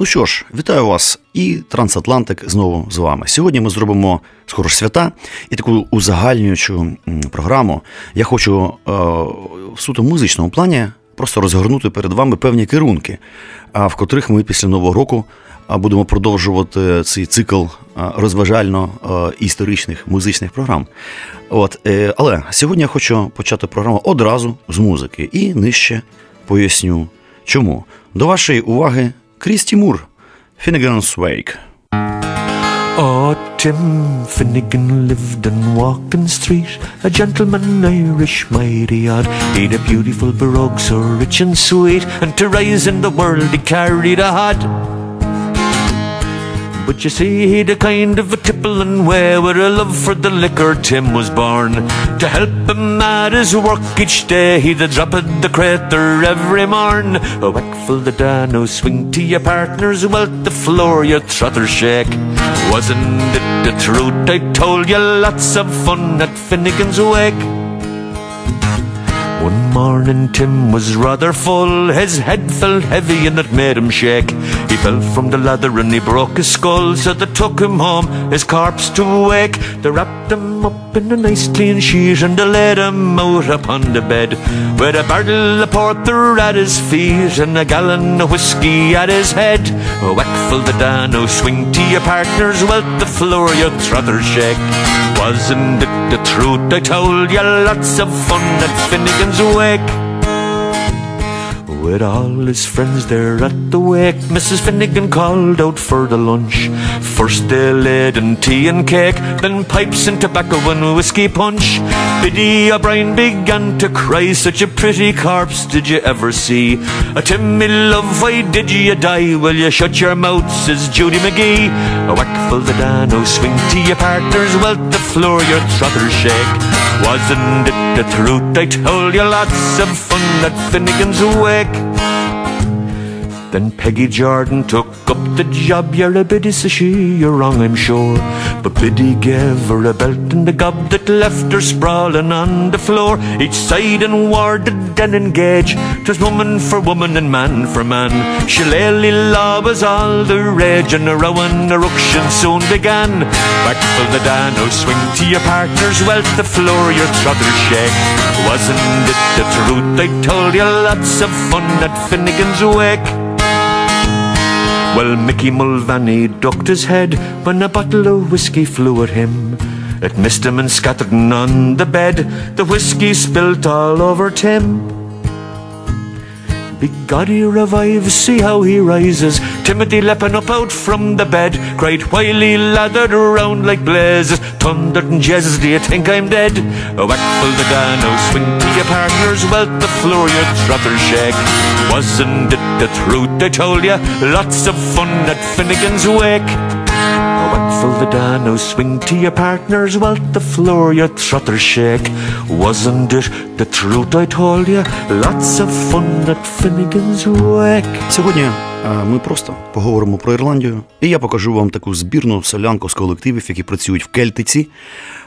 Ну що ж, вітаю вас і Трансатлантик знову з вами. Сьогодні ми зробимо скоро ж свята і таку узагальнюючу програму. Я хочу е, в суто музичному плані просто розгорнути перед вами певні керунки, в котрих ми після нового року будемо продовжувати цей цикл розважально-історичних музичних програм. От, е, Але сьогодні я хочу почати програму одразу з музики і нижче поясню, чому. До вашої уваги Christy Moore, Finnegan's Wake. Oh, Tim Finnegan lived in Walking Street, a gentleman Irish mighty odd. He'd a beautiful brogue so rich and sweet, and to rise in the world he carried a hat. But you see, he'd a kind of a tippling way with a love for the liquor. Tim was born to help him at his work each day. He'd a drop at the crater every morn. A whackful the dano, swing to your partner's wealth, the floor your trotter shake. Wasn't it the truth? I told you lots of fun at Finnegan's Wake. One morning Tim was rather full, his head felt heavy and it made him shake. He fell from the ladder and he broke his skull, so they took him home, his corpse to wake. They wrapped him up in a nice clean sheet and they laid him out upon the bed, with a barrel of porter at his feet and a gallon of whiskey at his head. Oh, whack full the dano, swing to your partner's wealth, the floor your trotter shake. Wasn't it the truth? I told you lots of fun at Finnegan's Wake. With all his friends there at the wake, Mrs. Finnegan called out for the lunch. First they laid in tea and cake, then pipes and tobacco and whiskey punch. Biddy O'Brien began to cry, such a pretty corpse did you ever see? A Timmy love, why did you die? Will you shut your mouth, says Judy McGee. A whack full the dano, swing to your partners, well the floor your trotter shake. Wasn't it the truth? I told you lots of fun at Finnegan's Wake. Then Peggy Jordan took up the job. You're a biddy, says she, you're wrong, I'm sure. But Biddy gave her a belt and a gob that left her sprawling on the floor. Each side and warded and engaged. 'Twas woman for woman and man for man. Shillelagh law was all the rage, and a row ruction soon began. Back for the dano, oh, swing to your partner's wealth, the floor your trotter shake. Wasn't it the truth? I told you lots of fun at Finnegan's Wake. Well, Mickey Mulvaney ducked his head when a bottle of whiskey flew at him. It missed him and scattered on the bed. The whiskey spilt all over Tim. Big God, he revives, see how he rises. Timothy leaping up out from the bed, cried while he lathered around like blazes. Thundered and jizzes, do you think I'm dead? A whack full the dano, swing to your partner's wealth, the floor your trotter shake. Wasn't it the truth I told you? Lots of fun at Finnegan's Wake. Wet the dano, swing to your partner's wealth, the floor your trotter shake. Wasn't it the truth I told you? Lots of fun at Finnegan's Wake. So wouldn't you? Ми просто поговоримо про Ірландію, і я покажу вам таку збірну солянку з колективів, які працюють в Кельтиці.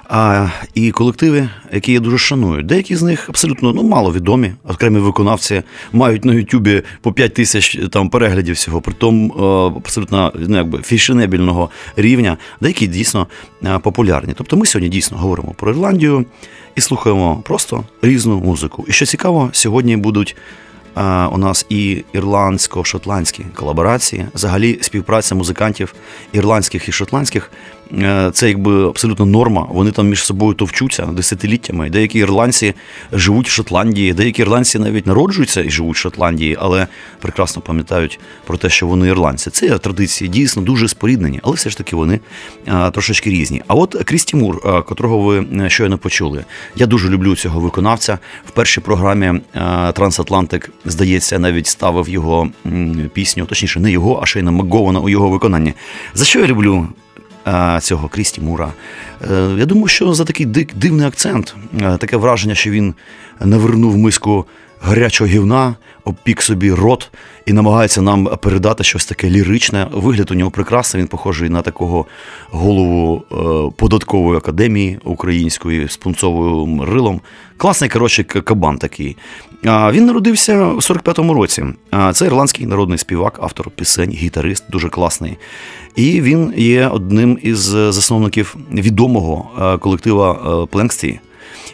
А, І колективи, які я дуже шаную. Деякі з них абсолютно ну, маловідомі, окремі виконавці мають на Ютубі по 5 тисяч там переглядів всього, притом абсолютно ну, якби фішенебільного рівня, деякі дійсно популярні. Тобто ми сьогодні дійсно говоримо про Ірландію і слухаємо просто різну музику. І що цікаво, сьогодні будуть. У нас і ірландсько-шотландські колаборації, взагалі співпраця музикантів ірландських і шотландських Е, це якби абсолютно норма. Вони там між собою товчуться десятиліттями. Деякі ірландці живуть в Шотландії, деякі ірландці навіть народжуються і живуть в Шотландії, але прекрасно пам'ятають про те, що вони ірландці. Це традиції дійсно дуже споріднені, але все ж таки вони е, трошечки різні. А от Крісті Мур, е, котрого ви щойно почули, я дуже люблю цього виконавця. В першій програмі Трансатлантик, здається, навіть ставив його пісню, точніше, не його, а Шейна Макгована у його виконанні. За що я люблю цього Крісті Мура. Я думаю, що за такий дивний акцент, таке враження, що він навернув миску гарячого гівна, обпік собі рот і намагається нам передати щось таке ліричне. Вигляд у нього прекрасний, він похожий на такого голову е, податкової академії української з пунцовим рилом. Класний, коротше, кабан такий. Він народився в 45-му році. Це ірландський народний співак, автор пісень, гітарист, дуже класний. І він є одним із засновників відомого е, колектива Пленксті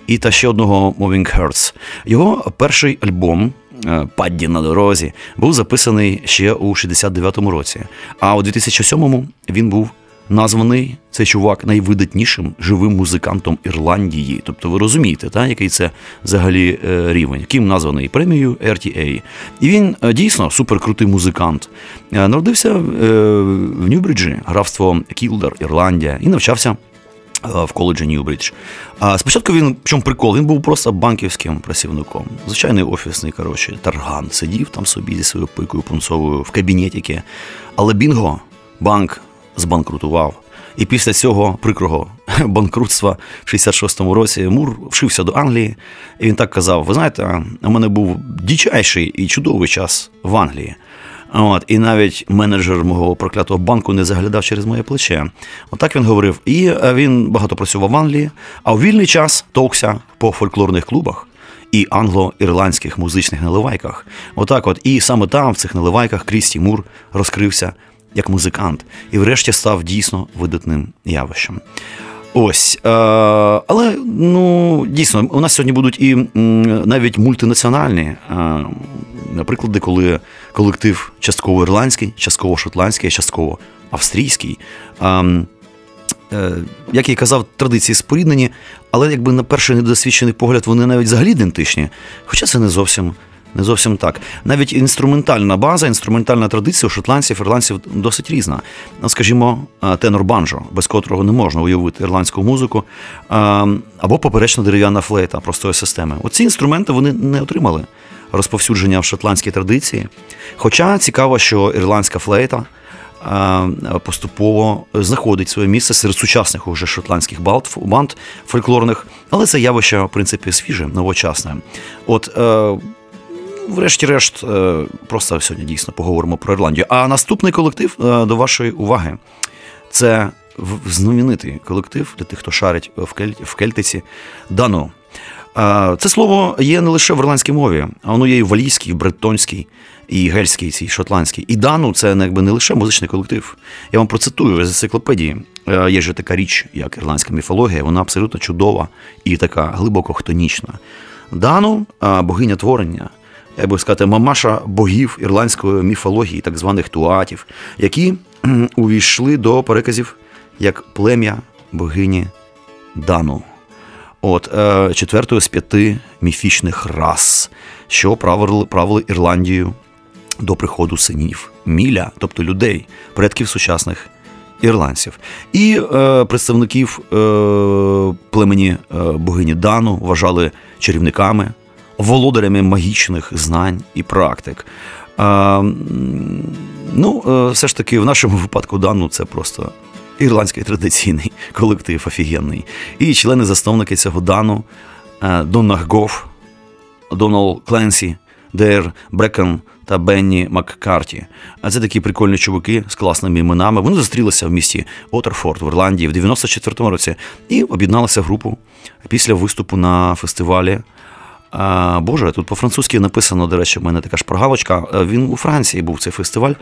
і та ще одного Moving Hearts. Його перший альбом. Е, Падді на дорозі був записаний ще у 69-му році. А у 2007-му він був названий цей чувак найвидатнішим живим музикантом Ірландії. Тобто ви розумієте, та, який це взагалі е, рівень, яким названий премією RTA. І він е, дійсно суперкрутий музикант. Народився в Ньюбриджі, графство Кілдер, Ірландія, і навчався Е, в коледжі Ньюбридж. А спочатку він, в чому прикол, він був просто банківським працівником. Звичайний офісний, коротше, тарган сидів там собі зі своєю пикою пунцовою в кабінетіки. Але Бінго банк збанкрутував. І після цього прикрого банкрутства в 66-му році Мур вшився до Англії, і він так казав: Ви знаєте, у мене був дичайший і чудовий час в Англії. От, І навіть менеджер мого проклятого банку не заглядав через моє плече. Отак він говорив. І е, він багато працював в Англії, а у вільний час товкся по фольклорних клубах. І англо-ірландських музичних наливайках. Отак, от, і саме там, в цих наливайках, Крісті Мур розкрився як музикант і, врешті, став дійсно видатним явищем. Ось, е, але ну дійсно, у нас сьогодні будуть і навіть мультинаціональні е, приклади, коли колектив частково ірландський, частково шотландський, частково австрійський. Е, як я казав, традиції споріднені, але якби на перший недосвідчений погляд вони навіть взагалі ідентичні. Хоча це не зовсім не зовсім так. Навіть інструментальна база, інструментальна традиція у шотландців, ірландців досить різна. Скажімо, тенор банджо, без котрого не можна уявити ірландську музику, або поперечна дерев'яна флейта простої системи. Оці інструменти вони не отримали розповсюдження в шотландській традиції. Хоча цікаво, що ірландська флейта. Поступово знаходить своє місце серед сучасних уже шотландських банд фольклорних, але це явище, в принципі, свіже, новочасне. От е, врешті-решт, е, просто сьогодні дійсно поговоримо про Ірландію. А наступний колектив е, до вашої уваги це знаменитий колектив для тих, хто шарить в Кельтиці Дано. Це слово є не лише в ірландській мові, а воно є і в валійській, і в бретонській, і гельській, і шотландській. І дану це якби не лише музичний колектив. Я вам процитую з енциклопедії. Е, є ж така річ, як ірландська міфологія, вона абсолютно чудова і така глибоко хтонічна. Дану богиня творення, як би сказати, мамаша богів ірландської міфології, так званих туатів, які увійшли до переказів як плем'я богині Дану. От е, четвертою з п'яти міфічних рас, що правили, правили Ірландією до приходу синів Міля, тобто людей, предків сучасних ірландців, і е, представників е, племені е, богині Дану вважали чарівниками, володарями магічних знань і практик. А, Ну, е, все ж таки, в нашому випадку Дану це просто ірландський традиційний колектив офігенний. І члени-засновники цього Дану е, Доннах Гоф, Донал Кленсі, Дейр Брекен та Бенні Маккарті. А це такі прикольні чуваки з класними іменами. Вони зустрілися в місті Вотерфорд в Ірландії в 94-му році і об'єдналися в групу після виступу на фестивалі а, Боже, тут по-французьки написано, до речі, в мене така шпаргалочка. Е, він у Франції був цей фестиваль.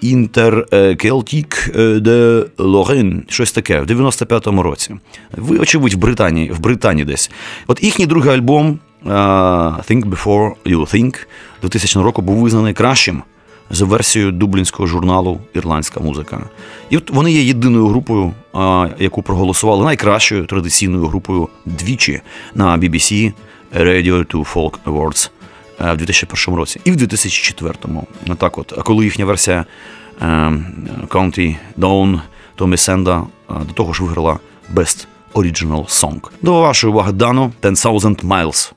Інтер Келтік де Лорен, щось таке, в 95-му році. Ви, очевидь, в Британії в Британії десь. От їхній другий альбом uh, Think Before You Think 2000 року був визнаний кращим за версією дублінського журналу Ірландська музика. І от вони є єдиною групою, uh, яку проголосували найкращою традиційною групою двічі на BBC Radio to Folk Awards е, в 2001 році і в 2004-му. Так от, коли їхня версія е, Country Dawn Томі Сенда до того ж виграла Best Original Song. До вашої уваги дано 10,000 Miles.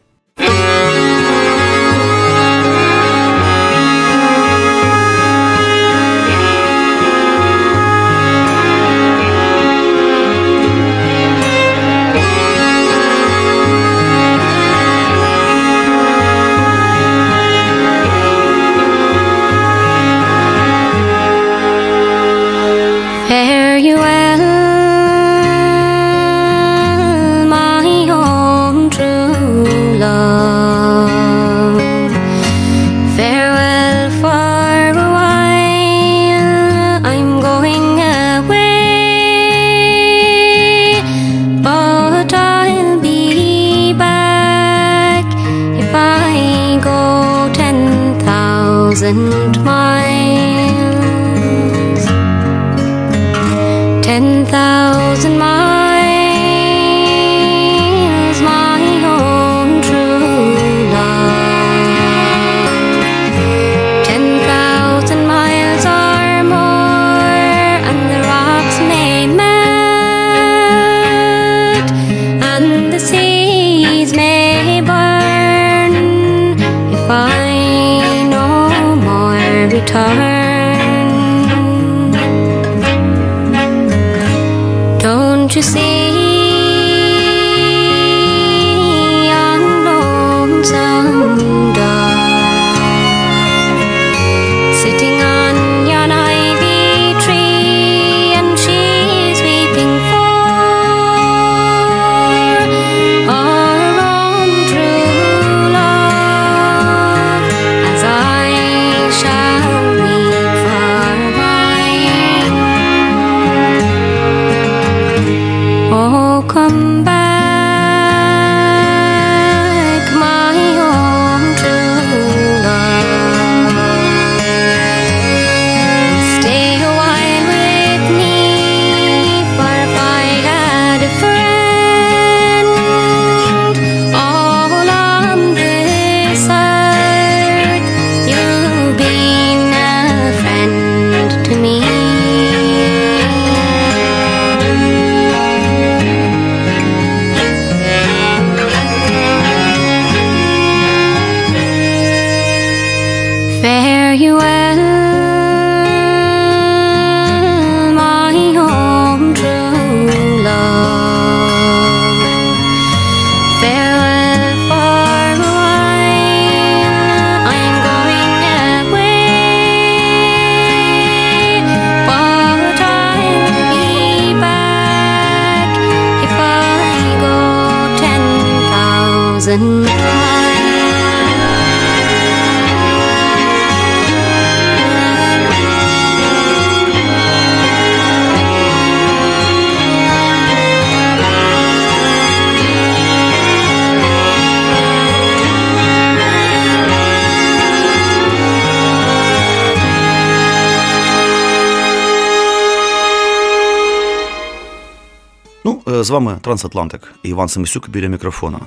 З вами Трансатлантик і Іван Семисюк біля мікрофона.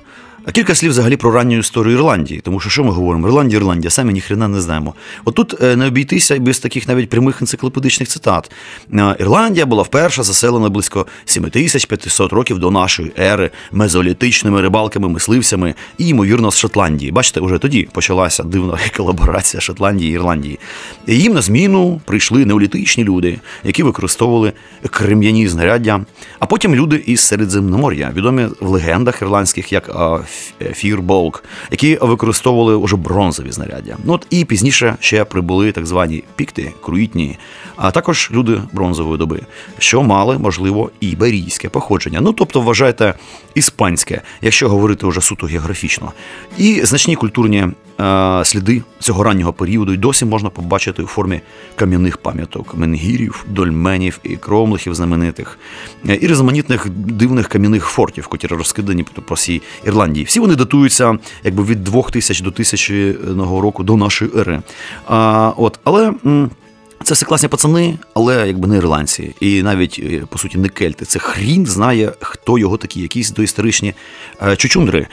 А кілька слів взагалі про ранню історію Ірландії, тому що що ми говоримо? Ірландія, Ірландія, самі ніхрена не знаємо. От тут е, не обійтися без таких навіть прямих енциклопедичних цитат. Е, Ірландія була вперше заселена близько 7500 років до нашої ери мезолітичними рибалками, мисливцями і, ймовірно, з Шотландії. Бачите, уже тоді почалася дивна колаборація Шотландії і Ірландії. І їм на зміну прийшли неолітичні люди, які використовували крем'яні знаряддя, а потім люди із Середземномор'я, відомі в легендах ірландських як Ф- Фірболк, які використовували уже бронзові знаряддя. Ну от і пізніше ще прибули так звані пікти, круїтні, а також люди бронзової доби, що мали, можливо, іберійське походження. Ну тобто, вважайте, іспанське, якщо говорити вже суто географічно. І значні культурні е, сліди цього раннього періоду й досі можна побачити у формі кам'яних пам'яток, менгірів, дольменів і кромлихів знаменитих, е, і різноманітних дивних кам'яних фортів, котрі розкидані по всій Ірландії. Всі вони датуються якби від 2000 до 1000 року до нашої ери. А, от, але. Це все класні пацани, але якби не ірландці, і навіть е, по суті не кельти. Це хрін знає, хто його такі, якісь доісторичні е, чучундри.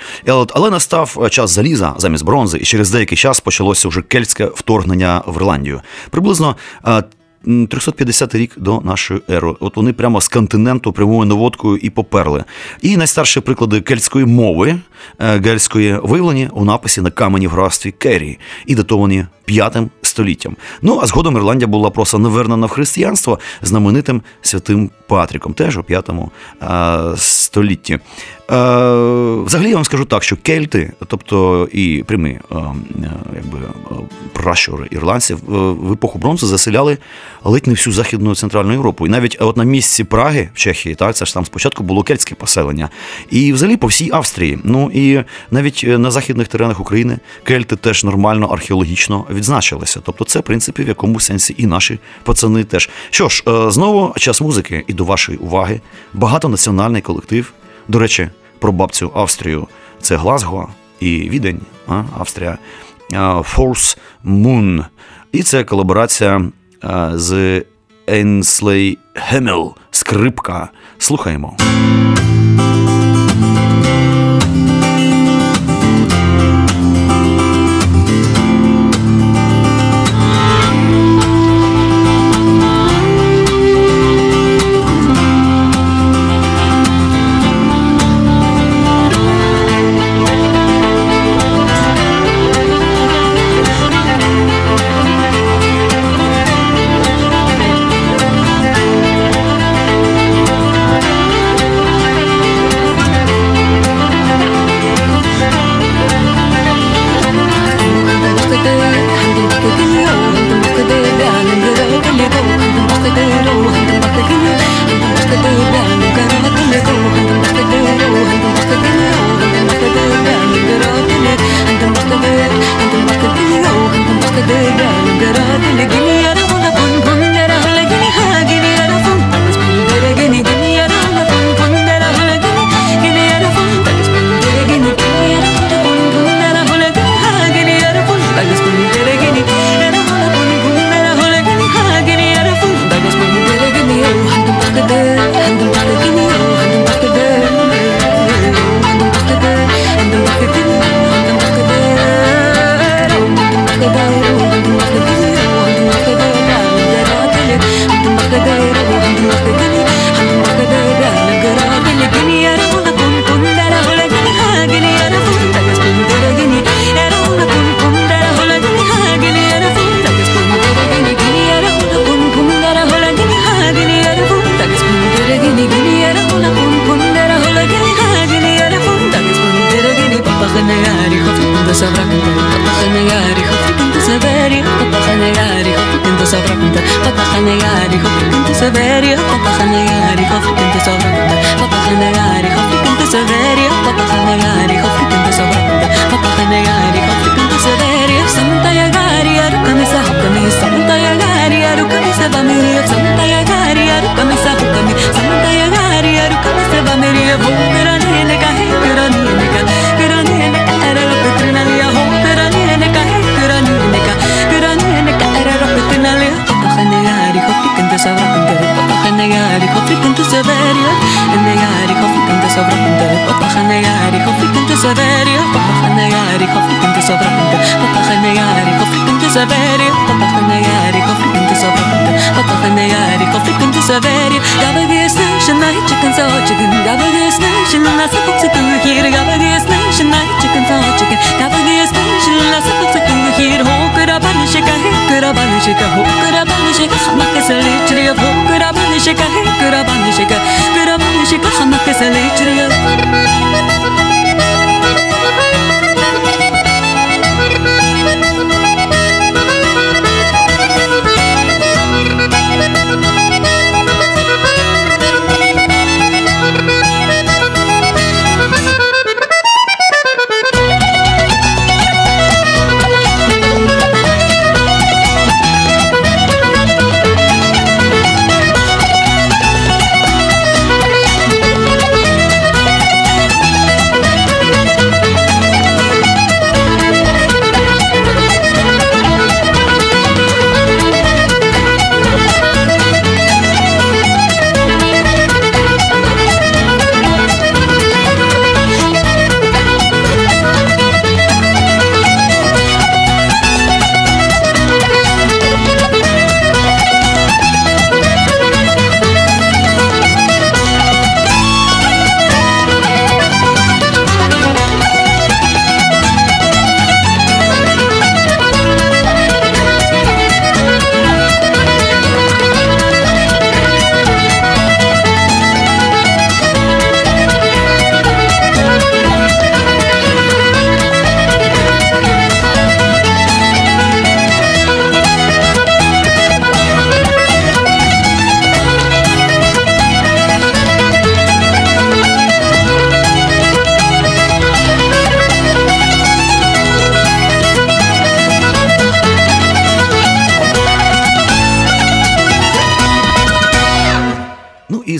Але настав е, час заліза замість бронзи, і через деякий час почалося вже кельтське вторгнення в Ірландію. Приблизно. е, м, 350 рік до нашої ери. От вони прямо з континенту прямою наводкою і поперли. І найстарші приклади кельтської мови гельської виявлені у написі на камені в графстві Керрі і датовані п'ятим століттям. Ну а згодом Ірландія була просто навернена в християнство знаменитим святим Патріком, теж у п'ятому столітті. Е, взагалі я вам скажу так, що кельти, тобто і прямі е, е, якби, пращури ірландців, в епоху бронзу заселяли ледь не всю Західну Центральну Європу. І навіть от на місці Праги в Чехії, так, це ж там спочатку було кельтське поселення. І взагалі по всій Австрії. Ну і навіть на західних теренах України кельти теж нормально археологічно відзначилися. Тобто, це, в принципі, в якому сенсі і наші пацани теж. Що ж, знову час музики і до вашої уваги. Багатонаціональний колектив. До речі, про бабцю Австрію. Це Глазго і Відень, а, Австрія. Fourth Moon. І це колаборація з Енслей Хемел скрипка. Слухаємо. صبر بنت فطخنا يا عاري كفر بنت سباري فطخنا يا عاري كفر بنت صبر بنت فطخنا يا عاري كفر بنت سباري قابا جيسنا شنا يتشكن سوا تشكن قابا جيسنا شنا سبب سكن خير قابا جيسنا شنا يتشكن سوا تشكن قابا جيسنا شنا سبب سكن خير هو كرا بنش كه كرا بنش كه هو كرا بنش خمك سلي تري هو كرا بنش كه كرا بنش كه كرا بنش كه خمك سلي تري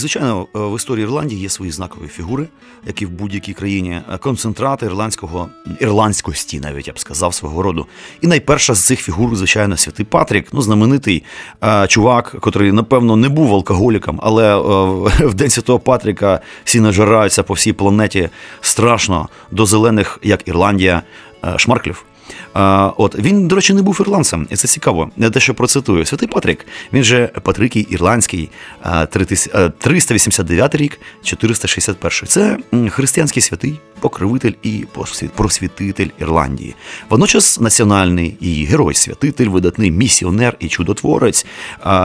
звичайно, е, в історії Ірландії є свої знакові фігури, які в будь-якій країні е, концентрати ірландського ірландськості, навіть я б сказав, свого роду. І найперша з цих фігур, звичайно, святий Патрік, ну знаменитий е, чувак, котрий, напевно, не був алкоголіком, але в день святого Патріка всі нажираються по всій планеті страшно до зелених, як Ірландія, шмарклів. От він, до речі, не був ірландцем, і це цікаво. Я дещо процитую. Святий Патрік, він же Патрикій ірландський, а, 3000 а, 389 рік, 461. Це християнський святий, покровитель і просвіт- просвітитель Ірландії. Водночас національний і герой, святитель, видатний місіонер і чудотворець,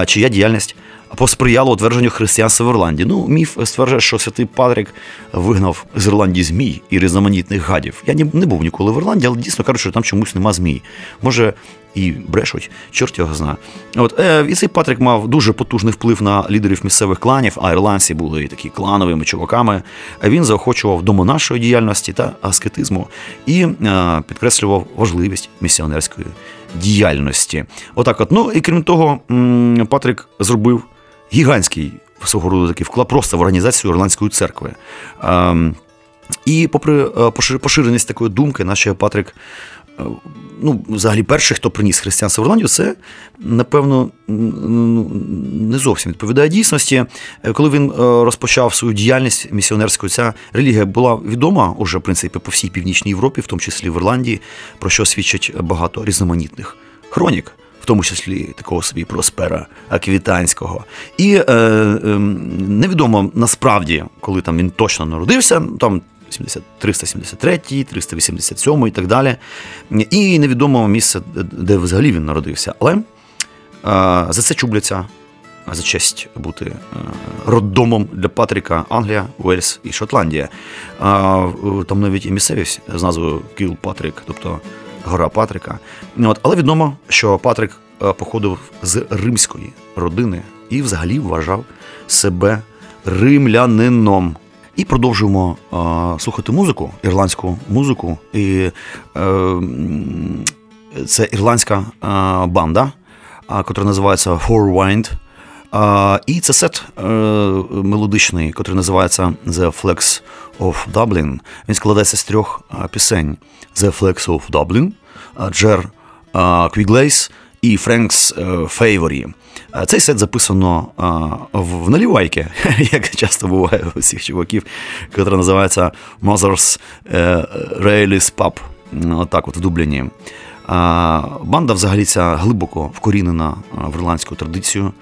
чия діяльність посприяло утвердженню християнства в Ірландії. Ну, міф стверджує, що святий Патрік вигнав з Ірландії змій і різноманітних гадів. Я ні- не був ніколи в Ірландії, але дійсно кажуть, що там чомусь нема змій. Може, і брешуть, чорт його знає. От, е, і цей Патрік мав дуже потужний вплив на лідерів місцевих кланів, а ірландці були такі клановими чуваками. Він заохочував до монашої діяльності та аскетизму і е, підкреслював важливість місіонерської діяльності. Отак, от. Ну і крім того, Патрік зробив гігантський свого роду такий вклад просто в організацію Ірландської церкви. Ем, і попри е, поширеність такої думки, наш Патрік, е, ну, взагалі, перший, хто приніс християнство в Ірландію, це, напевно, не зовсім відповідає дійсності. Е, Коли він розпочав свою діяльність місіонерську, ця релігія була відома уже, в принципі, по всій Північній Європі, в тому числі в Ірландії, про що свідчать багато різноманітних хронік. В тому числі такого собі проспера Аквітанського. І е, е, невідомо насправді, коли там він точно народився, там 70 373, 387 і так далі. І невідомо місце, де- взагалі він народився. Але е, за це чубляться за честь бути е, роддомом для Патріка Англія, Уельс і Шотландія. Там навіть і місцевість з назвою Кіл Патрік, тобто гора Патрика. От, але відомо, що Патрик е, походив з римської родини і взагалі вважав себе римлянином. І продовжуємо е, слухати музику, ірландську музику. І е, це ірландська е, банда, яка називається Four Wind. І це сет е, мелодичний, який називається The Flex of Dublin. Він складається з трьох пісень: The Flex of Dublin, Джер а, Quigley's і Frank's е, Favourite. Цей сет записано в налівайки, як часто буває у всіх чуваків, яка називається Mother's е, Reilly's Pub. Отак, от в Дубліні. Банда взагалі ця глибоко вкорінена в ірландську традицію.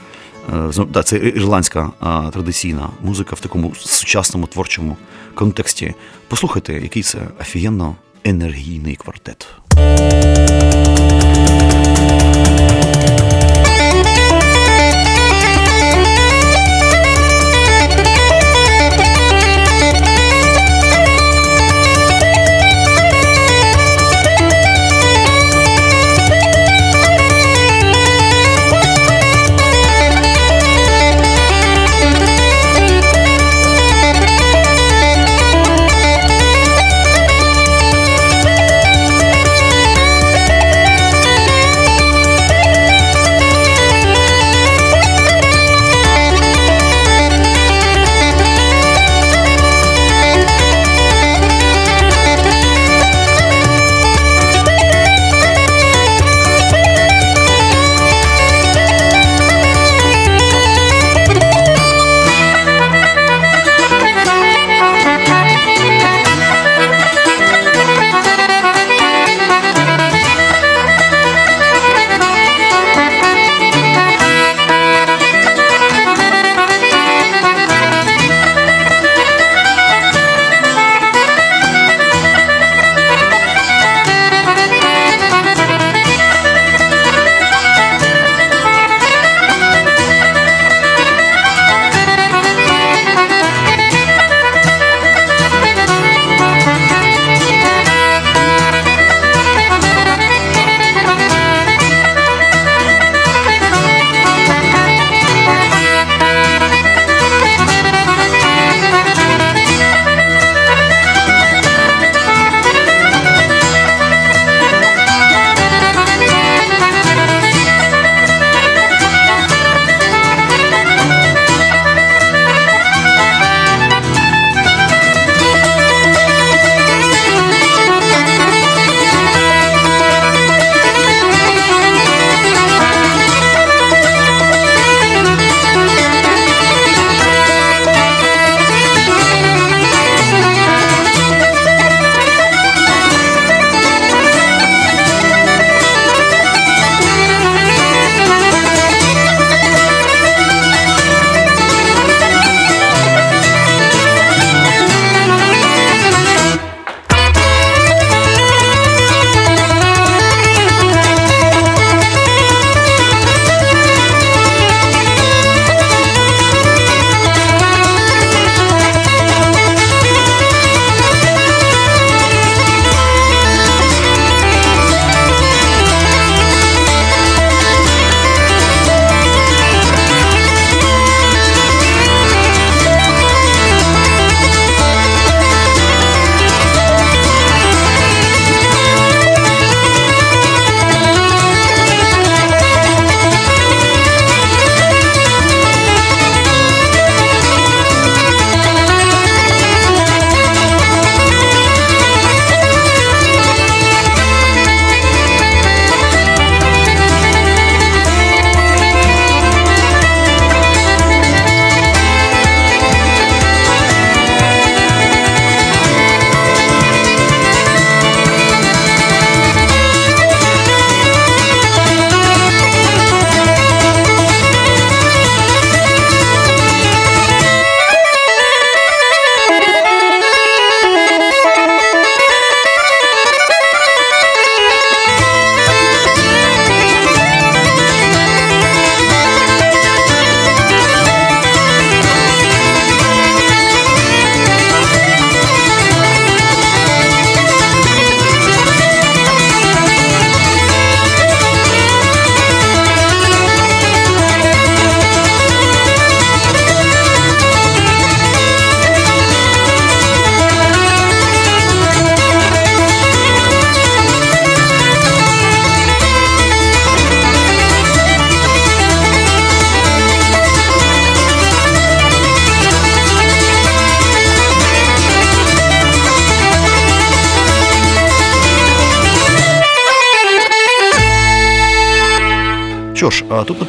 Е, да, Це ірландська а, традиційна музика в такому сучасному творчому контексті. Послухайте, який це офігенно енергійний квартет.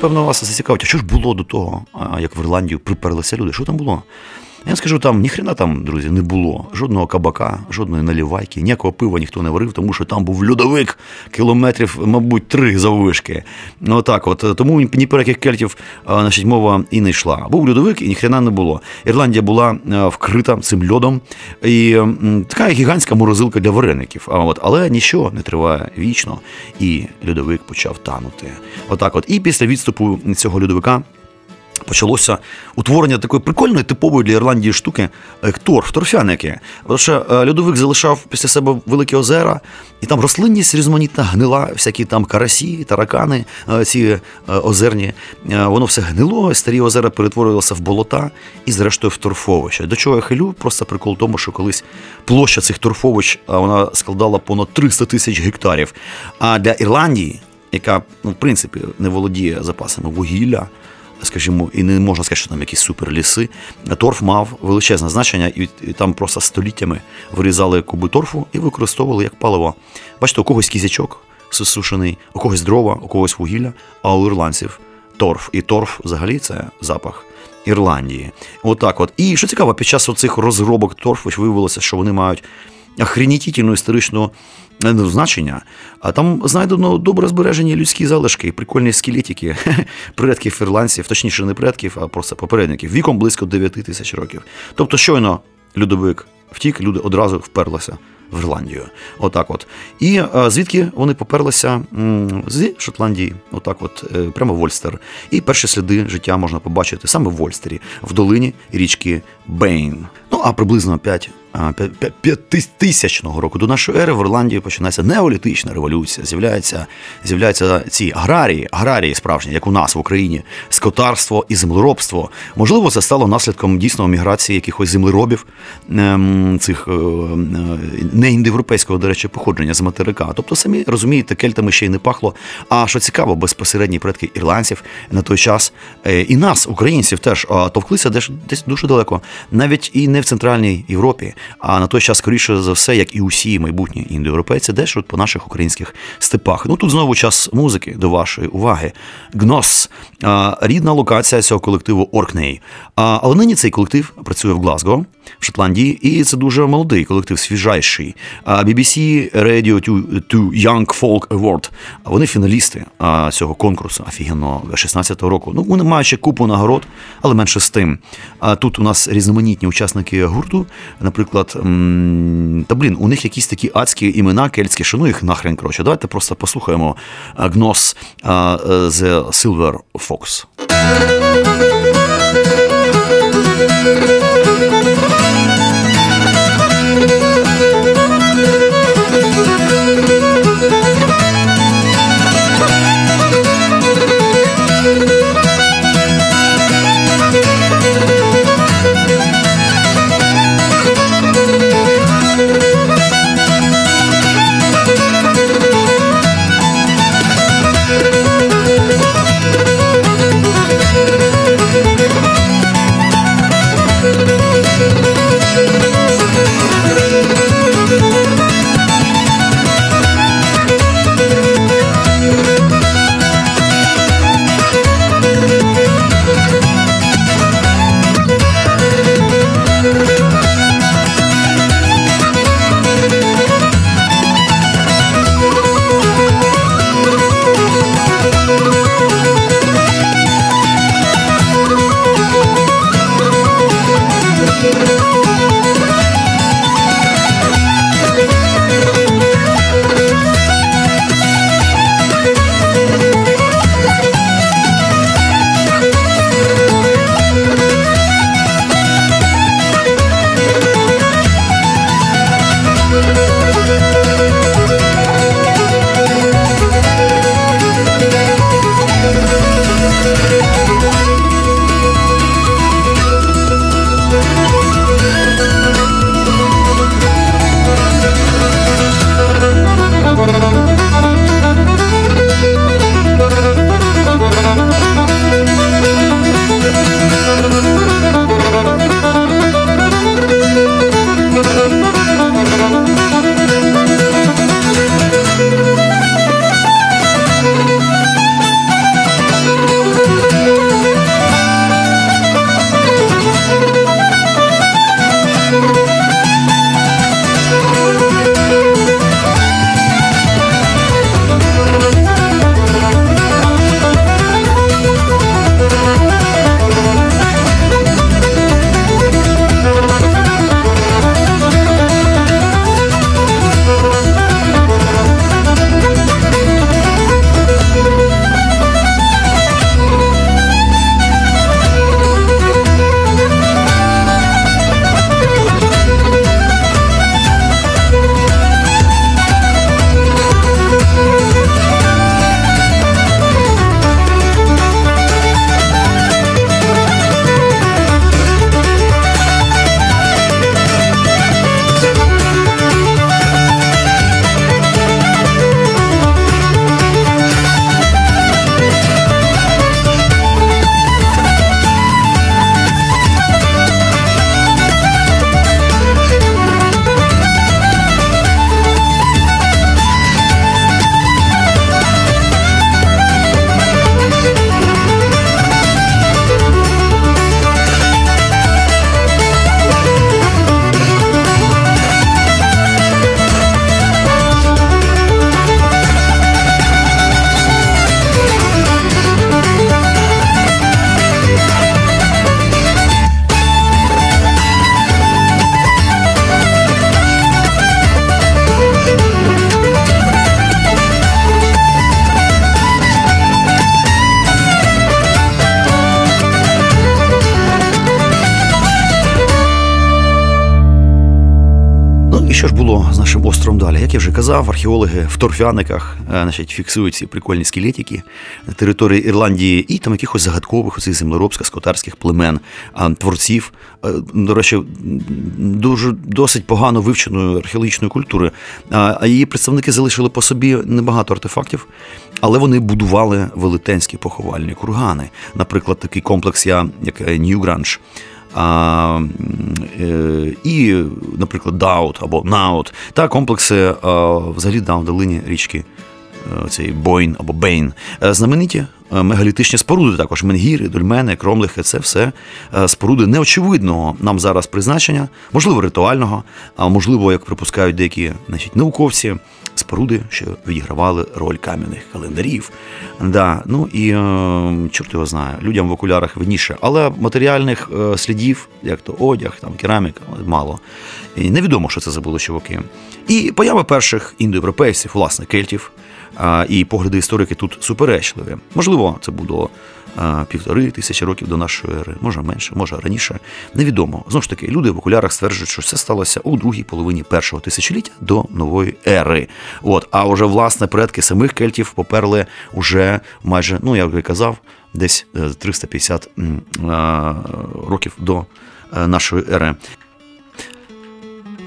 Напевно, вас зацікавить, а що ж було до того, як в Ірландію приперлися люди? Що там було? Я скажу, там ніхрена там, друзі, не було. Жодного кабака, жодної налівайки, ніякого пива ніхто не варив, тому що там був льодовик кілометрів, мабуть, три заввишки. Ну, Отак от. Тому ні про яких кельтів значить, мова і не йшла. Був льодовик і ніхрена не було. Ірландія була вкрита цим льодом. І така гігантська морозилка для вареників. А, от, але нічого не триває вічно. І льодовик почав танути. Отак от. І після відступу цього льодовика почалося утворення такої прикольної, типової для Ірландії штуки, як торф, торфяники. Тому що е, льодовик залишав після себе великі озера, і там рослинність різноманітна гнила, всякі там карасі, таракани, е, ці е, озерні. Е, Воно все гнило, старі озера перетворювалися в болота і, зрештою, в торфовища. До чого я хилю? Просто прикол в тому, що колись площа цих торфовищ вона складала понад 300 тисяч гектарів. А для Ірландії, яка, ну, в принципі, не володіє запасами вугілля скажімо, і не можна сказати, що там якісь суперліси. Торф мав величезне значення, і, там просто століттями вирізали куби торфу і використовували як паливо. Бачите, у когось кізячок сушений, у когось дрова, у когось вугілля, а у ірландців торф. І торф взагалі це запах. Ірландії. Отак от, І що цікаво, під час оцих розробок торфу виявилося, що вони мають охренітітельну історичну е, ну, значення. А там знайдено добре збережені людські залишки, прикольні скелетики предків ірландців, точніше, не предків, а просто попередників, віком близько 9 тисяч років. Тобто, щойно людовик втік, люди одразу вперлися в Ірландію. Отак от. І а, звідки вони поперлися з Шотландії, отак от, е, прямо в Ольстер. І перші сліди життя можна побачити саме в Ольстері, в долині річки Бейн. Ну а приблизно 5 тисячного року до нашої ери в Ірландії починається неолітична революція. З'являються, з'являються ці аграрії, аграрії справжні, як у нас в Україні, скотарство і землеробство. Можливо, це стало наслідком дійсно міграції якихось землеробів ем, цих е, е, не індоєвропейського, до речі, походження з материка. Тобто, самі розумієте, кельтами ще й не пахло. А що цікаво, безпосередні предки ірландців на той час е, і нас, українців, теж товклися десь дуже далеко, навіть і не в Центральній Європі, а на той час, скоріше за все, як і усі майбутні індоєвропейці, от по наших українських степах. Ну тут знову час музики до вашої уваги. Гнос, рідна локація цього колективу Оркней. Але нині цей колектив працює в Глазго, в Шотландії, і це дуже молодий колектив, свіжайший. BBC Radio to, to Young Folk Award. Вони фіналісти цього конкурсу офігенного 16-го року. Ну, вони мають ще купу нагород, але менше з тим. Тут у нас різноманітні учасники гурту. Наприклад, м, та блін, у них якісь такі адські імена кельтські, що ну їх нахрен коротше. Давайте просто послухаємо Гнос е, The Silver Fox. Казав, археологи в торфяниках е, значить, фіксують ці прикольні скелетики на території Ірландії і там якихось загадкових оцих землеробських скотарських племен, творців. е, До речі, дуже досить погано вивченої археологічної культури. А її представники залишили по собі небагато артефактів, але вони будували велетенські поховальні кургани. Наприклад, такий комплекс, я, як Ньюгранж. А, е, і, наприклад, Даут або Наут та комплекси а, взагалі в долині річки е, цей Бойн або Бейн. Знамениті мегалітичні споруди, також Менгіри, Дольмени, Кромлихи це все е, споруди неочевидного нам зараз призначення, можливо, ритуального, а можливо, як припускають деякі значить, науковці, споруди, що відігравали роль кам'яних календарів. Да, ну і е, чорт його знає, людям в окулярах видніше, але матеріальних е, слідів, як то одяг, там кераміка, мало. І невідомо, що це за були чуваки. І поява перших індоєвропейців, власне, кельтів. І погляди історики тут суперечливі. Можливо, це було півтори тисячі років до нашої ери, може менше, може раніше. Невідомо. Знову ж таки, люди в окулярах стверджують, що це сталося у другій половині першого тисячоліття до нової ери. От, а вже власне предки самих кельтів поперли уже майже, ну я вже казав, десь е, 350 років до е, нашої ери.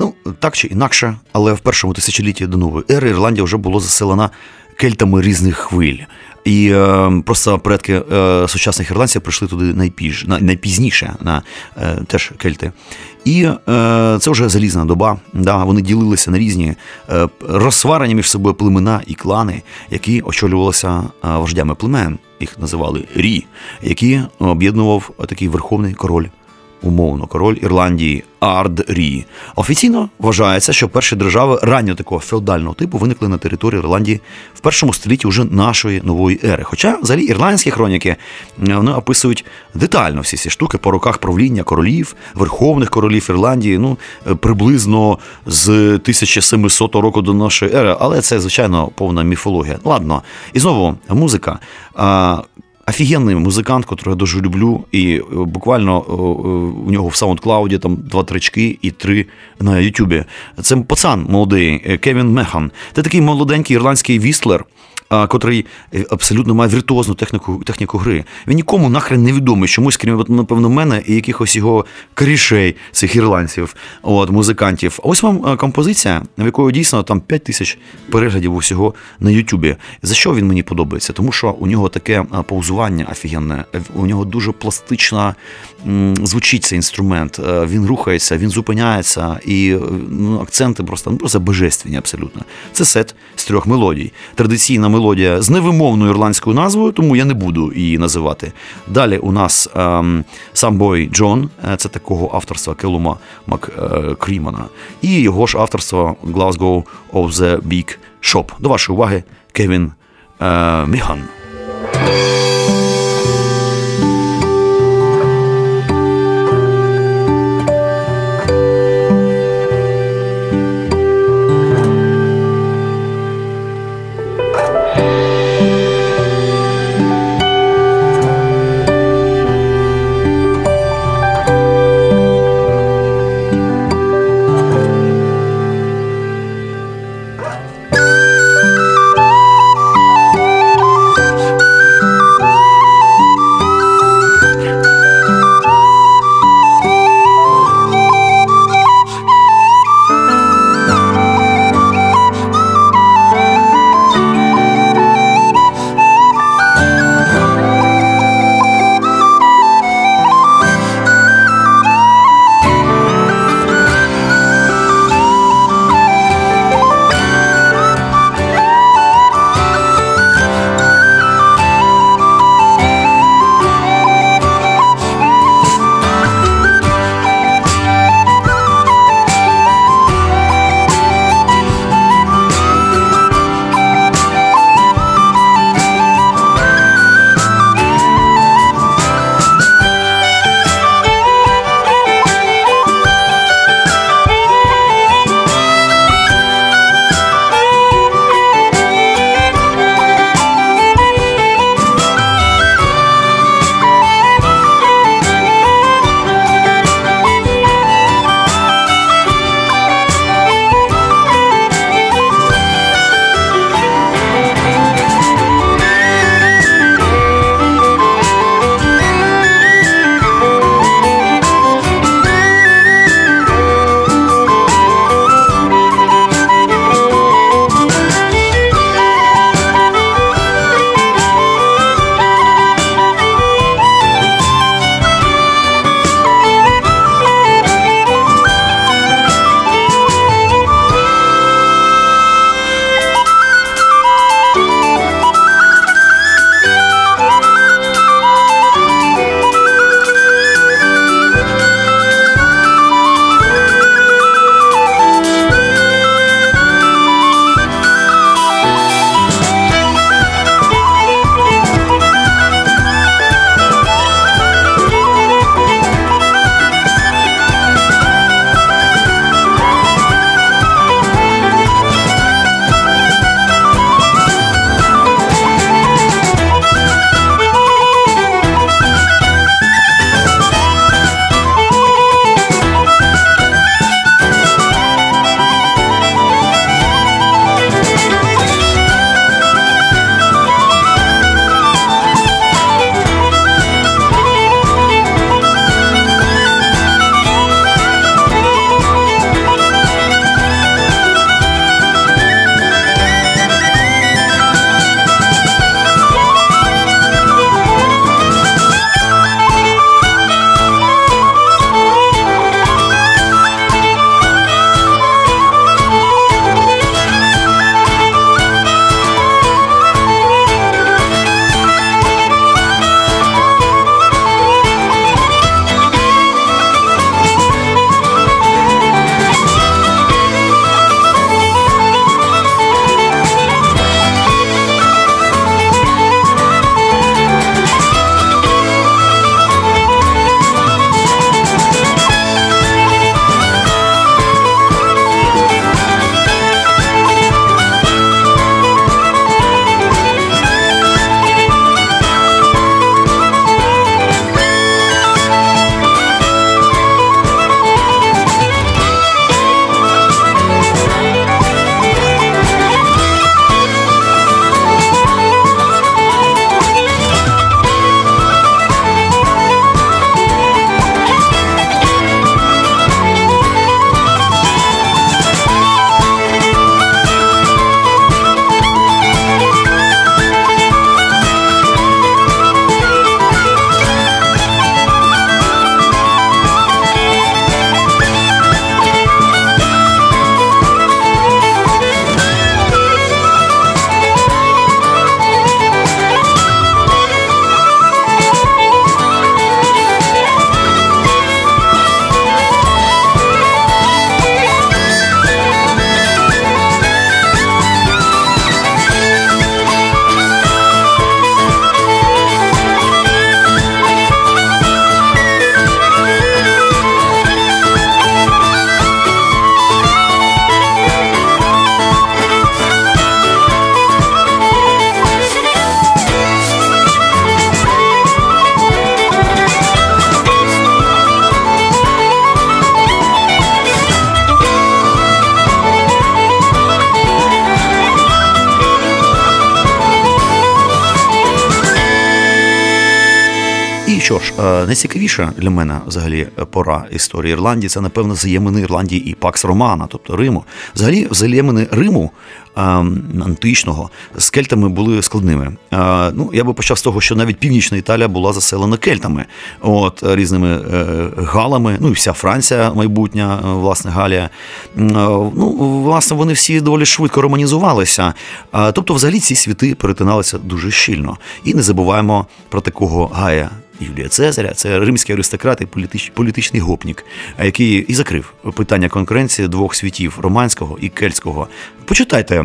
Ну, так чи інакше, але в першому тисячолітті до нової ери Ірландія вже була заселена кельтами різних хвиль. І е, просто предки е, сучасних ірландців прийшли туди найпіж, на, найпізніше на е, теж кельти. І е, це вже залізна доба. Да, вони ділилися на різні е, розсварені між собою племена і клани, які очолювалися е, вождями племен. Їх називали Рі, які об'єднував такий верховний король умовно король Ірландії Ард Рі. Офіційно вважається, що перші держави раннього такого феодального типу виникли на території Ірландії в першому столітті вже нашої нової ери. Хоча взагалі ірландські хроніки е, вони описують детально всі ці штуки по роках правління королів, верховних королів Ірландії, ну е, приблизно з 1700 року до нашої ери, але це звичайно повна міфологія. Ладно, і знову музика. Офігенний музикант, котрого я дуже люблю, і е, буквально е, е, у нього в SoundCloud там два трички і три на Ютубі. Це пацан молодий е, Кевін Механ. Це такий молоденький ірландський вістлер. Котрий е, абсолютно має віртуозну техніку, техніку гри. Він нікому нахрен не відомий, чомусь, крім напевно, мене і якихось його корішей, цих ірландців, от, музикантів. А ось вам е, композиція, в якої дійсно там 5 тисяч переглядів усього на Ютубі. За що він мені подобається? Тому що у нього таке е, паузування офігенне, у нього дуже пластично звучить цей інструмент. Він рухається, він зупиняється, і ну, акценти просто, ну, просто божественні абсолютно. Це сет з трьох мелодій. Традиційна мелодія з невимовною ірландською назвою, тому я не буду її називати. Далі у нас ем, сам бой Джон, е, це такого авторства Келума Маккрімана, і його ж авторство Glasgow of the Big Shop. До вашої уваги, Кевін е, Міхан. Найцікавіша для мене взагалі пора історії Ірландії це, напевно, взаємини Ірландії і Пакс Романа, тобто Риму. Взагалі, взаємини Риму античного з кельтами були складними. Ну, Я би почав з того, що навіть північна Італія була заселена кельтами, от різними е, галами. Ну і вся Франція, майбутня, е, власне, Галія. Ну, власне, вони всі доволі швидко романізувалися. Тобто, взагалі, ці світи перетиналися дуже щільно. І не забуваємо про такого Гая. Юлія Цезаря, це римський аристократ і політич, політичний гопнік, який і закрив питання конкуренції двох світів романського і кельтського. Почитайте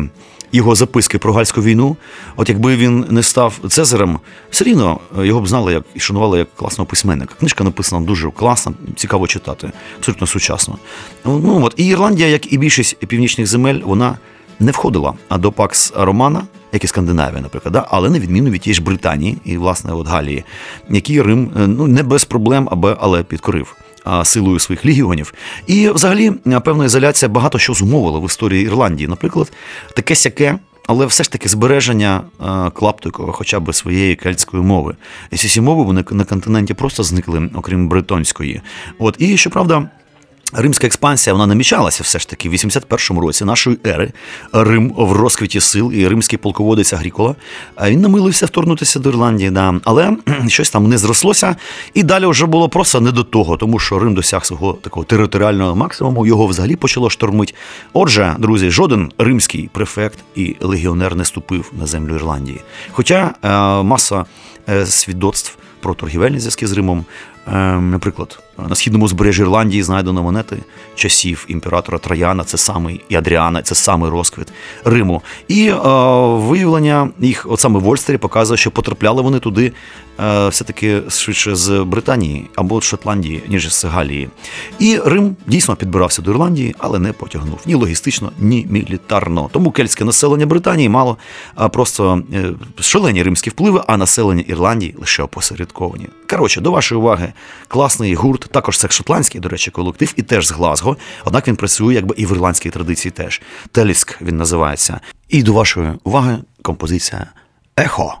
його записки про гальську війну. От якби він не став Цезарем, все рівно його б знали як і шанували як класного письменника. Книжка написана дуже класно, цікаво читати, абсолютно сучасно. Ну от і Ірландія, як і більшість північних земель, вона не входила до Пакс Романа як і Скандинавія, наприклад, да? але на відміну від тієї ж Британії і, власне, от Галії, які Рим е, ну не без проблем, аби але підкорив. Силою своїх легіонів. І, взагалі, певна ізоляція багато що зумовила в історії Ірландії. Наприклад, таке сяке, але все ж таки збереження клаптикова, хоча б своєї кельтської мови. І ці мови вони на континенті просто зникли, окрім бритонської. От і щоправда. Римська експансія вона намічалася все ж таки в 81-му році нашої ери. Рим в розквіті сил і римський полководець Агрікола. Він намилився вторгнутися до Ірландії, да. але щось там не зрослося. І далі вже було просто не до того, тому що Рим досяг свого такого територіального максимуму, його взагалі почало штормити. Отже, друзі, жоден римський префект і легіонер не ступив на землю Ірландії. Хоча е, маса е, свідоцтв про торгівельні зв'язки з Римом, е, наприклад. На східному збережжі Ірландії знайдено монети часів імператора Трояна, це самий і Адріана, це самий розквіт Риму. І е, виявлення їх, от саме в Ольстері, показує, що потрапляли вони туди е, все-таки швидше з Британії або з Шотландії, ніж з Галії. І Рим дійсно підбирався до Ірландії, але не потягнув ні логістично, ні мілітарно. Тому кельтське населення Британії мало а просто е, шалені римські впливи, а населення Ірландії лише опосередковані. Коротше, до вашої уваги, класний гурт також це шотландський, до речі, колектив, і теж з Глазго. Однак він працює якби і в ірландській традиції теж. Теліск він називається. І до вашої уваги композиція Ехо.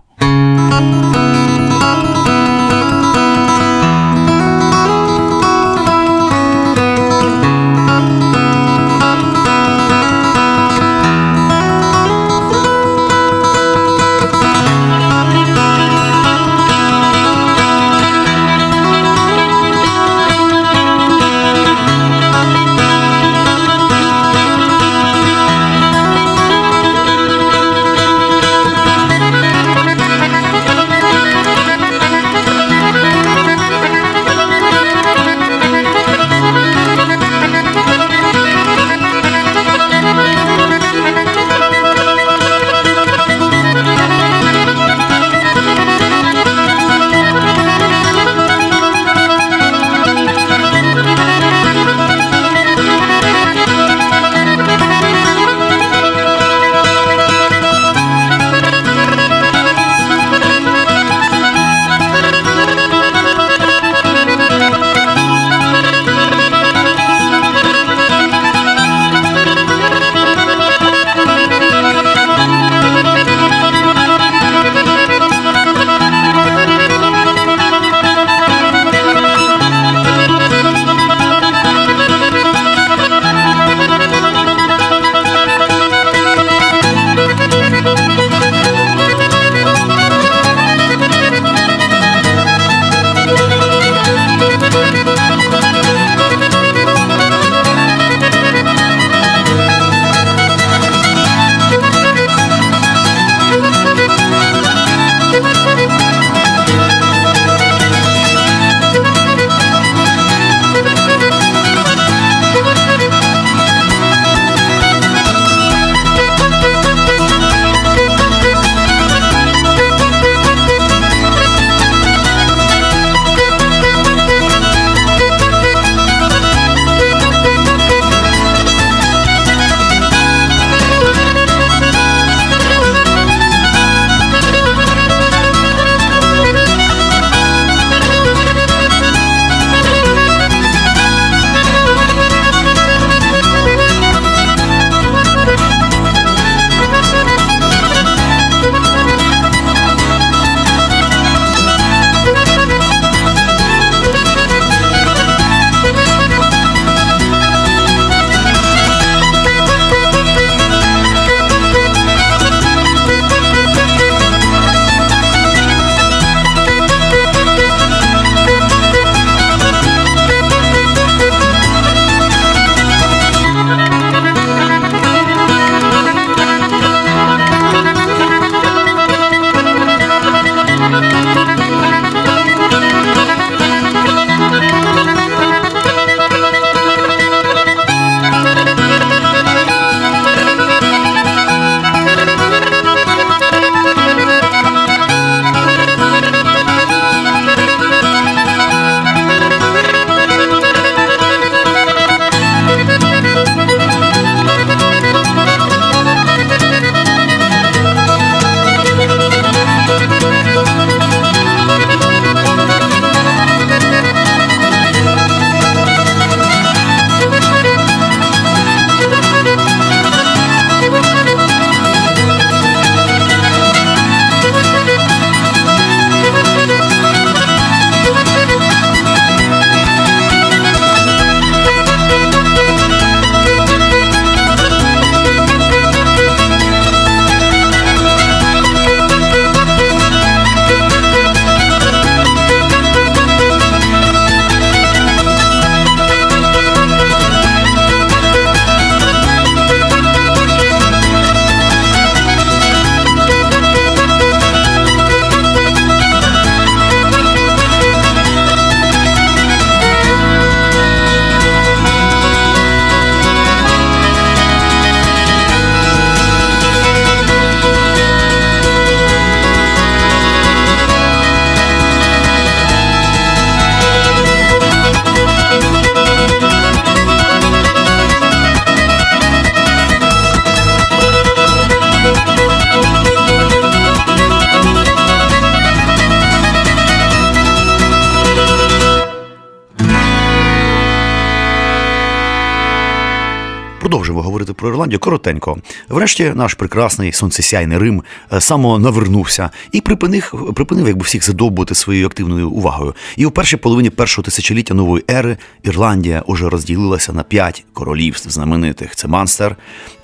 Коротенько. Врешті наш прекрасний сонцесяйний Рим е, самонавернувся і припинив, припинив якби всіх задовбувати своєю активною увагою. І у першій половині першого тисячоліття нової ери Ірландія уже розділилася на п'ять королівств знаменитих: це Манстер,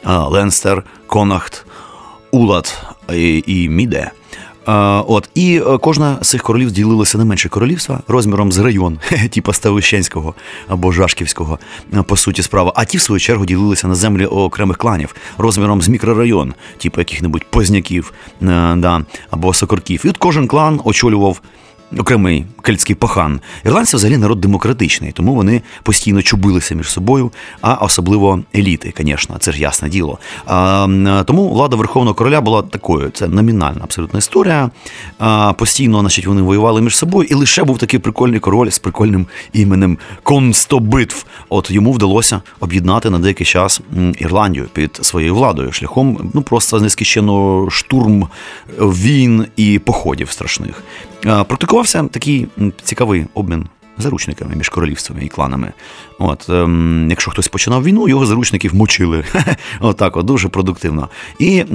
е, Ленстер, Конахт, Улат і, і Міде. От і е, кожна з цих королів ділилася на менше королівства розміром з район, типа Ставищенського або Жашківського, е, по суті, справа. А ті, в свою чергу, ділилися на землі окремих кланів розміром з мікрорайон, типу яких-небудь позняків е, да, або сокорків. І от кожен клан очолював окремий кельтський пахан. Ірландці взагалі народ демократичний, тому вони постійно чубилися між собою, а особливо еліти, звісно, це ж ясне діло. А, Тому влада Верховного короля була такою. Це номінальна абсолютна історія. А, Постійно, значить, вони воювали між собою, і лише був такий прикольний король з прикольним іменем Констобитв. От йому вдалося об'єднати на деякий час Ірландію під своєю владою шляхом ну просто нескінченно штурм війн і походів страшних. Практикувався такий цікавий обмін заручниками між королівствами і кланами. От, ем, Якщо хтось починав війну, його заручників мочили. Отак, от, дуже продуктивно. І е,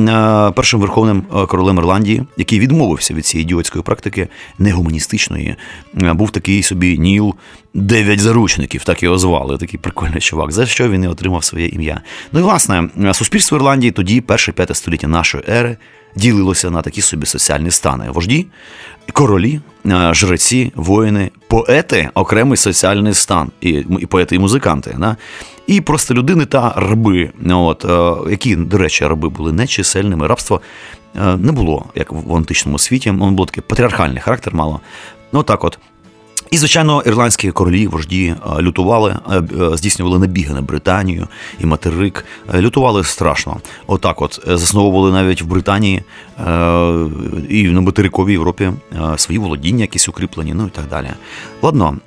першим верховним е, королем Ірландії, який відмовився від цієї ідіотської практики, негуманістичної, е, був такий собі Ніл Дев'ять заручників, так його звали. Такий прикольний чувак, за що він і отримав своє ім'я. Ну і власне, суспільство Ірландії тоді, перше п'яте століття нашої ери, ділилося на такі собі соціальні стани: вожді, королі, е, жреці, воїни, поети, окремий соціальний стан, і і поети, і музиканти. Да? І просто людини та раби, от, е, які, до речі, раби були нечисельними. Рабство е, не було, як в античному світі, воно було такий патріархальний характер мало. Ну так от. І, звичайно, ірландські королі, вожді е, лютували, е, е, здійснювали набіги на Британію і материк. Лютували страшно. Отак, от засновували навіть в Британії і на материковій Європі свої володіння, якісь укріплені, ну і так далі. Ладно.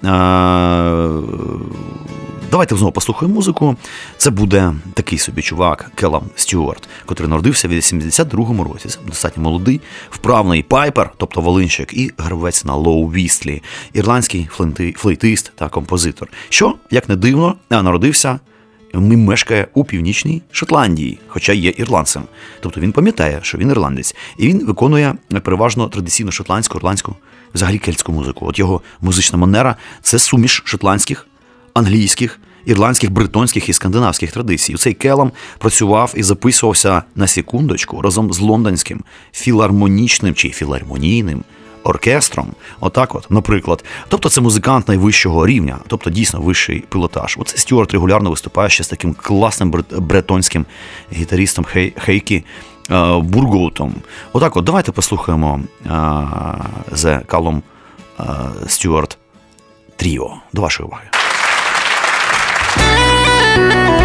Давайте знову послухаємо музику. Це буде такий собі чувак Келам Стюарт, котрий народився в 82-му році. Це достатньо молодий, вправний пайпер, тобто волинщик, і гравець на Лоу Вістлі, ірландський флейтист та композитор. Що, як не дивно, народився. Мешкає у північній Шотландії, хоча є ірландцем. Тобто він пам'ятає, що він ірландець, і він виконує переважно традиційну шотландську, ірландську, взагалі кельтську музику. От його музична манера це суміш шотландських англійських, ірландських, бритонських і скандинавських традицій. Цей Келам працював і записувався на секундочку разом з лондонським філармонічним чи філармонійним. Оркестром, отак, от, наприклад, тобто це музикант найвищого рівня, тобто дійсно вищий пілотаж. Оце Стюарт регулярно виступає ще з таким класним бретонським гітарістом Хейкі е, Бургоутом. Отак, от давайте послухаємо The Callum Стюарт Тріо. До вашої уваги. Yeah.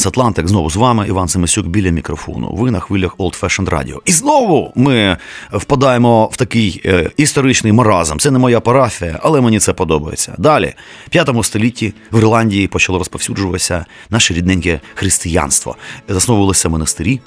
Трансатлантик знову з вами, Іван Семисюк біля мікрофону. Ви на хвилях Old Fashioned Radio. І знову ми впадаємо в такий е, історичний маразм. Це не моя парафія, але мені це подобається. Далі, в п'ятому столітті в Ірландії почало розповсюджуватися наше рідненьке християнство. Засновувалися монастирі,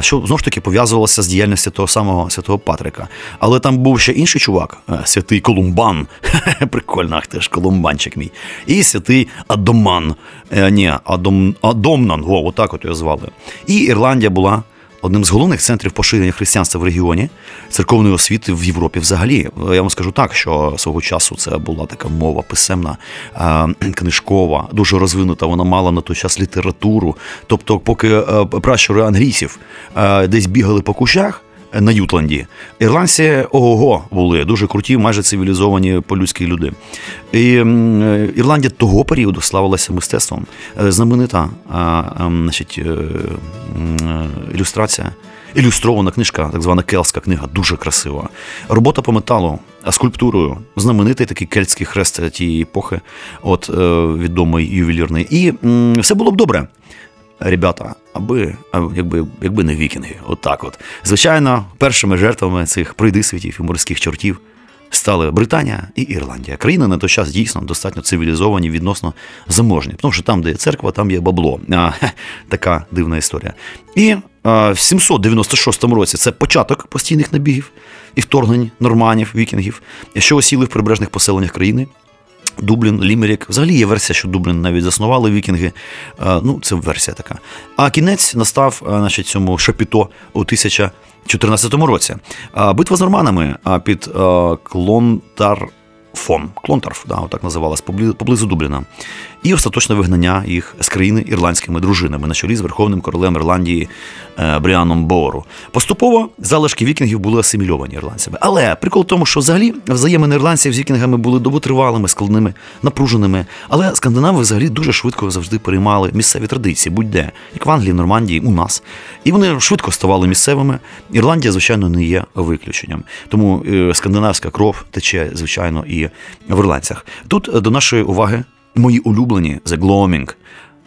що знову ж таки пов'язувалося з діяльністю того самого святого Патрика. Але там був ще інший чувак, е, святий Колумбан. Прикольно, ах ти ж Колумбанчик мій. І святий Адоман. Е, Ні, Адом, Адомнан, во, отак от його звали. І Ірландія була одним з головних центрів поширення християнства в регіоні, церковної освіти в Європі взагалі. Я вам скажу так, що свого часу це була така мова писемна, е, книжкова, дуже розвинута. Вона мала на той час літературу. Тобто, поки е, пращури англійців е, десь бігали по кущах. На Ютланді ірландці ого були дуже круті, майже цивілізовані по-людськи люди. І Ірландія того періоду славилася мистецтвом. Е, Знаменита ем, значить, е, ілюстрація. Ілюстрована книжка, так звана кельтська книга, дуже красива. Робота по металу, а скульптурою, знаменитий такий кельтський хрест тієї епохи, от е, відомий ювелірний. І все було б добре. Ребята, аби якби, якби не вікінги, отак от. Звичайно, першими жертвами цих пройдисвітів і морських чортів стали Британія і Ірландія. Країни на той час дійсно достатньо цивілізовані, відносно заможні. Тому що там, де є церква, там є бабло. А, хе, така дивна історія. І а, в 796 році це початок постійних набігів і вторгнень норманів, вікінгів, що осіли в прибережних поселеннях країни. Дублін, Лімерік. Взагалі є версія, що Дублін навіть заснували вікінги. Ну, це версія така. А кінець настав значить, цьому шапіто у 1014 році. Битва з норманами під Клонтарфом. Клонтарф, да, так називалась, поблизу Дубліна. І остаточне вигнання їх з країни ірландськими дружинами на чолі з верховним королем Ірландії е, Бріаном Боору. Поступово залишки вікінгів були асимільовані ірландцями. Але прикол в тому, що взагалі взаємини ірландців з вікінгами були довготривалими, складними, напруженими. Але скандинави взагалі дуже швидко завжди переймали місцеві традиції, будь-де, як в Англії, Нормандії, у нас. І вони швидко ставали місцевими. Ірландія, звичайно, не є виключенням. Тому е, скандинавська кров тече, звичайно, і в ірландцях. Тут е, до нашої уваги мої улюблені The Gloaming.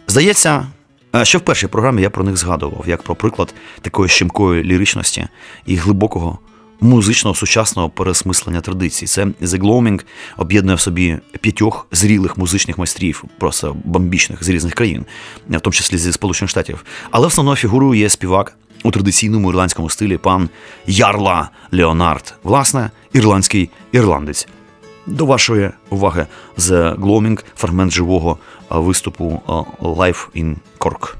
Здається, е, ще в першій програмі я про них згадував, як про приклад такої щемкої ліричності і глибокого музичного сучасного пересмислення традицій. Це The Gloaming об'єднує в собі п'ятьох зрілих музичних майстрів, просто бомбічних з різних країн, в тому числі зі Сполучених Штатів. Але основною фігурою є співак у традиційному ірландському стилі пан Ярла Леонард, власне, ірландський ірландець. До вашої уваги The Gloaming, фрагмент живого виступу Life in Cork.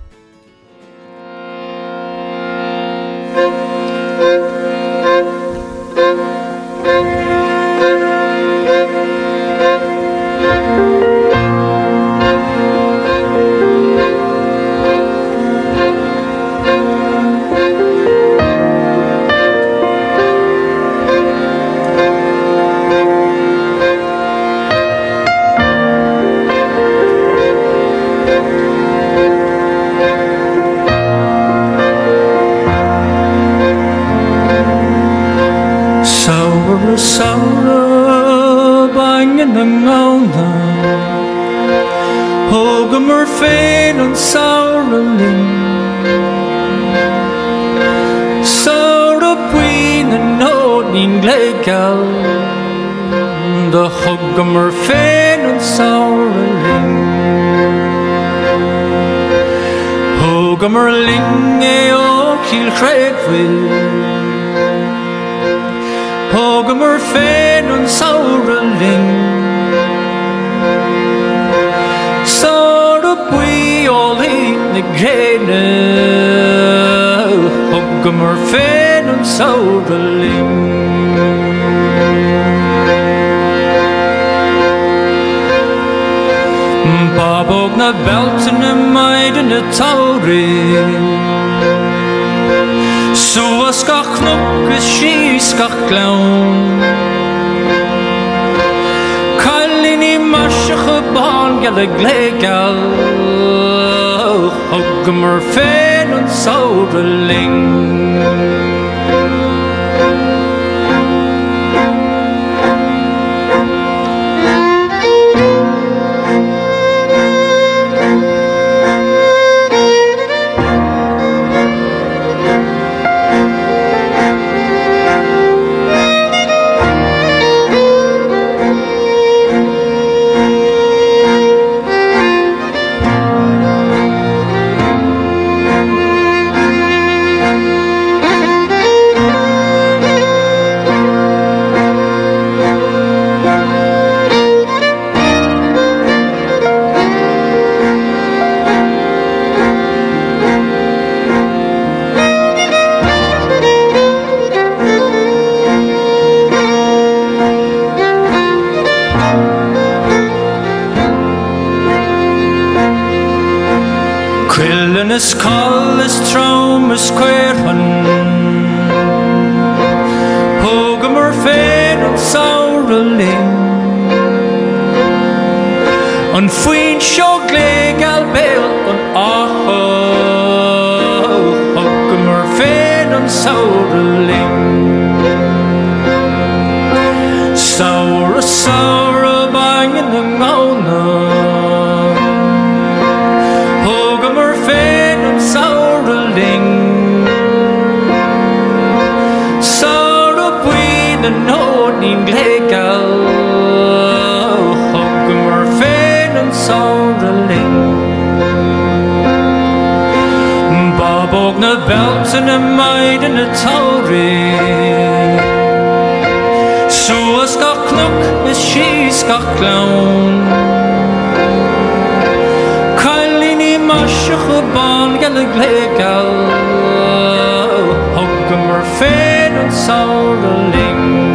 de belten, en meiden, de touwring. Zoals kan knokken, schies kan clown. Kallin i marsje barn, gelle glegal. Hoggemer fen en saureling. Caroline An faoin seo léig al béal an áá go mar féin an saora Søsende møjdende taurin Sjua skal knok hvis ski skal klaun Kallin i marsjach og barn gælde glægal Hoggummer færen savler længe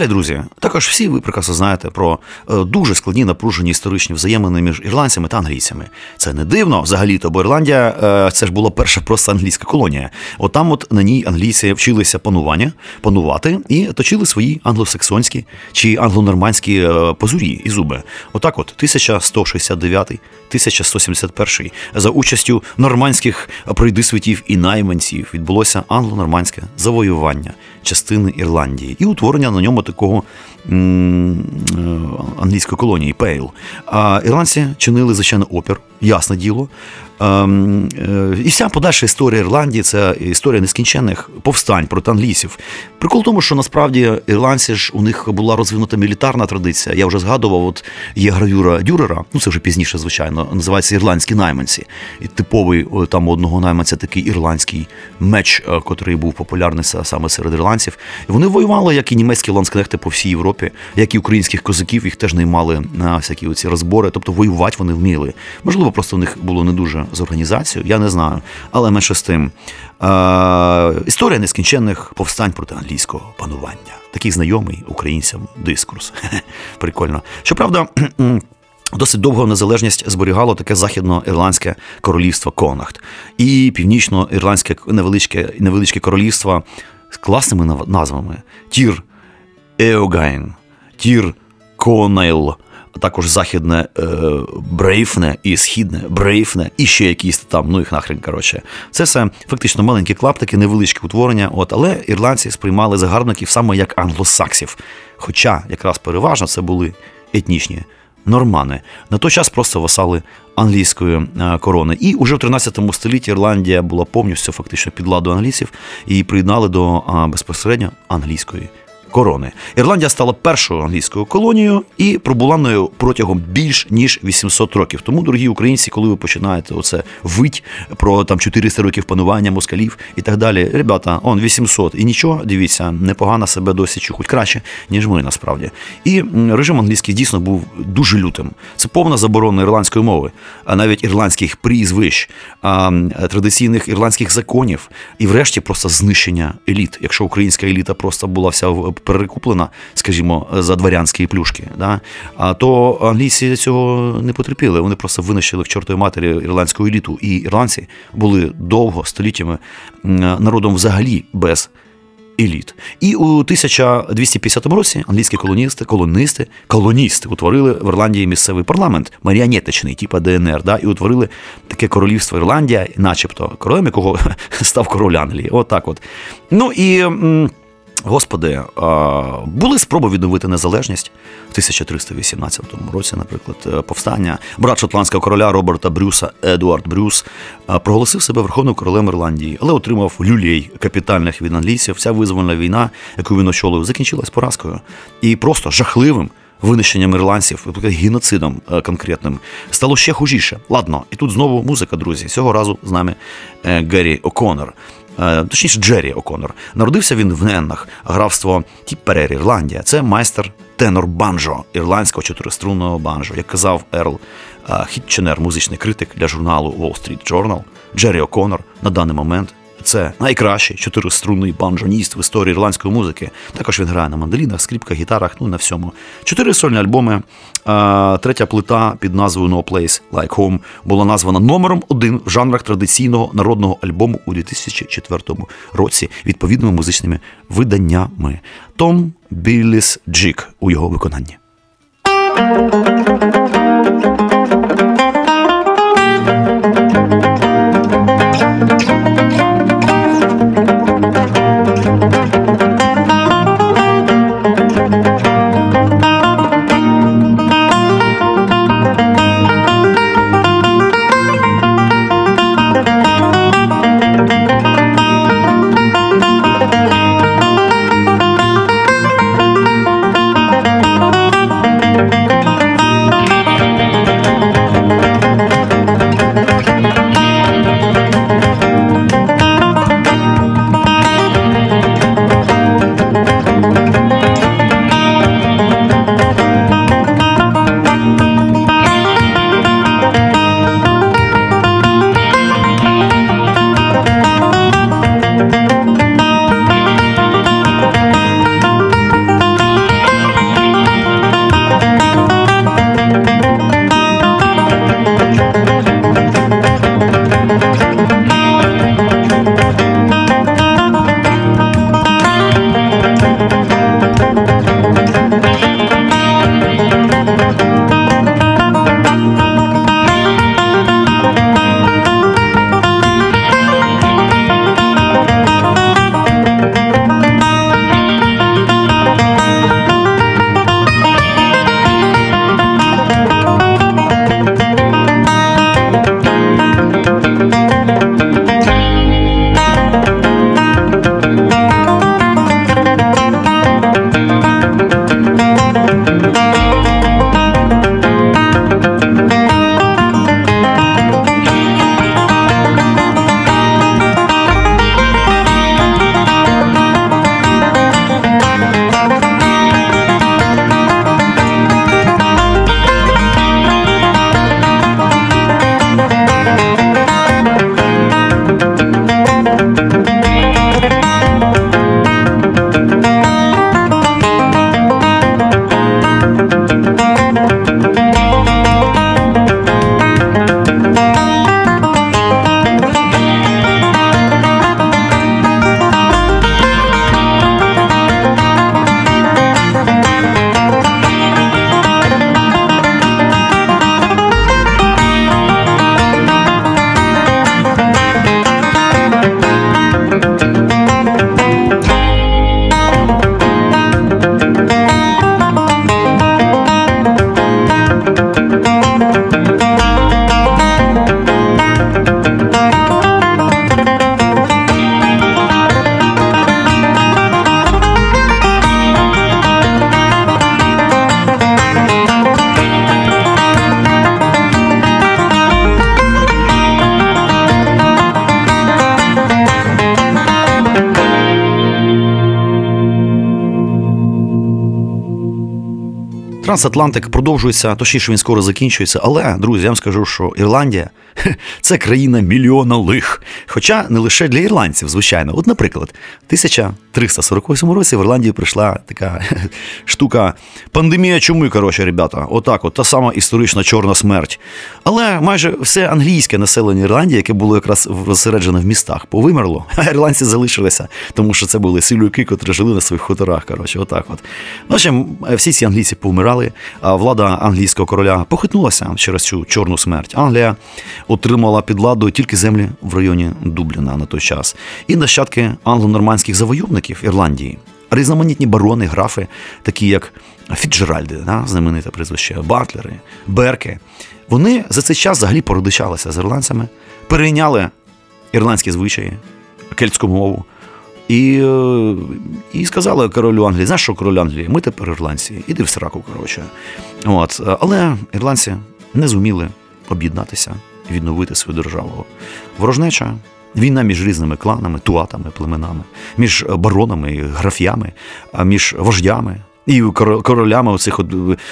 Далі, друзі, також всі ви прекрасно знаєте про е, дуже складні напружені історичні взаємини між ірландцями та англійцями. Це не дивно взагалі-то, бо Ірландія е, це ж була перша просто англійська колонія. От там, от на ній англійці вчилися панування, панувати і точили свої англосаксонські чи англонормандські е, позурі і зуби. Отак, от 1169 1171 за участю нормандських пройдисвітів і найманців відбулося англо-нормандське завоювання частини Ірландії і утворення на ньому такого е, англійської колонії Пейл. А ірландці чинили звичайно опір, ясне діло. Ем, е, І вся подальша історія Ірландії це історія нескінченних повстань проти англійців. Прикол в тому, що насправді ірландці ж у них була розвинута мілітарна традиція. Я вже згадував, от є гравюра Дюрера, ну це вже пізніше, звичайно, називається ірландські найманці. І типовий там одного найманця такий ірландський меч, е, котрий був популярний саме серед ірландців. І вони воювали, як і німецькі ланскнехти по всій Європі, як і українських козаків, їх теж наймали на всякі оці розбори. Тобто воювати вони вміли. Можливо, просто у них було не дуже з організацією, я не знаю. Але менше з тим. Е, історія нескінченних повстань проти англійського панування. Такий знайомий українцям дискурс. Прикольно. Щоправда. Досить довго незалежність зберігало таке західноірландське королівство Конахт і північноірландське невеличке, невеличке королівство з класними назвами: Тір Еогайн, Тір Конейл, також західне е, Брейфне і східне Брейфне, і ще якісь там, ну їх нахрен, коротше. Це все фактично маленькі клаптики, невеличкі утворення. От, але ірландці сприймали загарбників саме як англосаксів. Хоча якраз переважно це були етнічні нормани. На той час просто васали англійської е, корони. І уже в 13 столітті Ірландія була повністю фактично під ладу англійців і приєднали до безпосередньо англійської корони. Ірландія стала першою англійською колонією і пробула нею протягом більш ніж 800 років. Тому, дорогі українці, коли ви починаєте оце вить про там 400 років панування москалів і так далі. Ребята, он 800 і нічого, дивіться, непогано себе досі чухуть краще, ніж ми насправді. І режим англійський дійсно був дуже лютим. Це повна заборона ірландської мови, а навіть ірландських прізвищ, традиційних ірландських законів, і врешті просто знищення еліт. Якщо українська еліта просто була вся в- перекуплена, скажімо, за дворянські плюшки, да, а то англійці цього не потерпіли. Вони просто винищили к чортовій матері ірландську еліту. І ірландці були довго століттями народом взагалі без еліт. І у 1250 році англійські колоністи, колоністи, колоністи утворили в Ірландії місцевий парламент, маріонеточний, типа ДНР, да, і утворили таке королівство Ірландія, начебто королем якого став король Англії. От от. Ну і. Господи, були спроби відновити незалежність в 1318 році, наприклад, е, повстання. Брат шотландського короля Роберта Брюса Едуард Брюс проголосив себе верховним королем Ірландії, але отримав люлей капітальних від англійців. Вся визвольна війна, яку він очолив, закінчилась поразкою і просто жахливим. Винищенням ірландців, геноцидом е, конкретним, стало ще хужіше. Ладно, і тут знову музика, друзі. Цього разу з нами е, Геррі О'Коннор. Е, Точніше, Джері Оконор. Народився він в Неннах, графство Тіпперер, Ірландія. Це майстер тенор банджо, ірландського чотириструнного банджо. Як казав Ерл е, Хітченер, музичний критик для журналу Wall Street Journal, Джері Оконор на даний момент це найкращий чотириструнний банджоніст в історії ірландської музики. Також він грає на мандолінах, скріпках, гітарах, ну на всьому. Чотири сольні альбоми. Третя плита під назвою No Place Like Home була названа номером один в жанрах традиційного народного альбому у 2004 році відповідними музичними виданнями. Том Білліс Джик у його виконанні. Трансатлантик продовжується, точніше він скоро закінчується. Але, друзі, я вам скажу, що Ірландія це країна мільйона лих. Хоча не лише для ірландців, звичайно. От, наприклад, в 1348 році в Ірландію прийшла така штука пандемія чуми, коротше, ребята. Отак, от та сама історична чорна смерть. Але майже все англійське населення Ірландії, яке було якраз розсереджене в містах, повимерло, а ірландці залишилися, тому що це були силюки, котрі жили на своїх хуторах. Коротше, отак от. В общем, всі ці англійці повмирали, а влада англійського короля похитнулася через цю чорну смерть. Англія отримала під ладу тільки землі в районі Дубліна на той час. І нащадки англо-нормандських завойовників Ірландії. Різноманітні барони, графи, такі як Фіджеральди, да, знамените прізвище, Батлери, Берки. Вони за цей час взагалі породичалися з ірландцями, перейняли ірландські звичаї, кельтську мову. І е, і сказали королю Англії, знаєш що король Англії, ми тепер ірландці, іди в сраку, коротше. От. Але ірландці не зуміли об'єднатися відновити свою державу. Ворожнеча, війна між різними кланами, туатами, племенами, між баронами, граф'ями, між вождями. І королями оцих от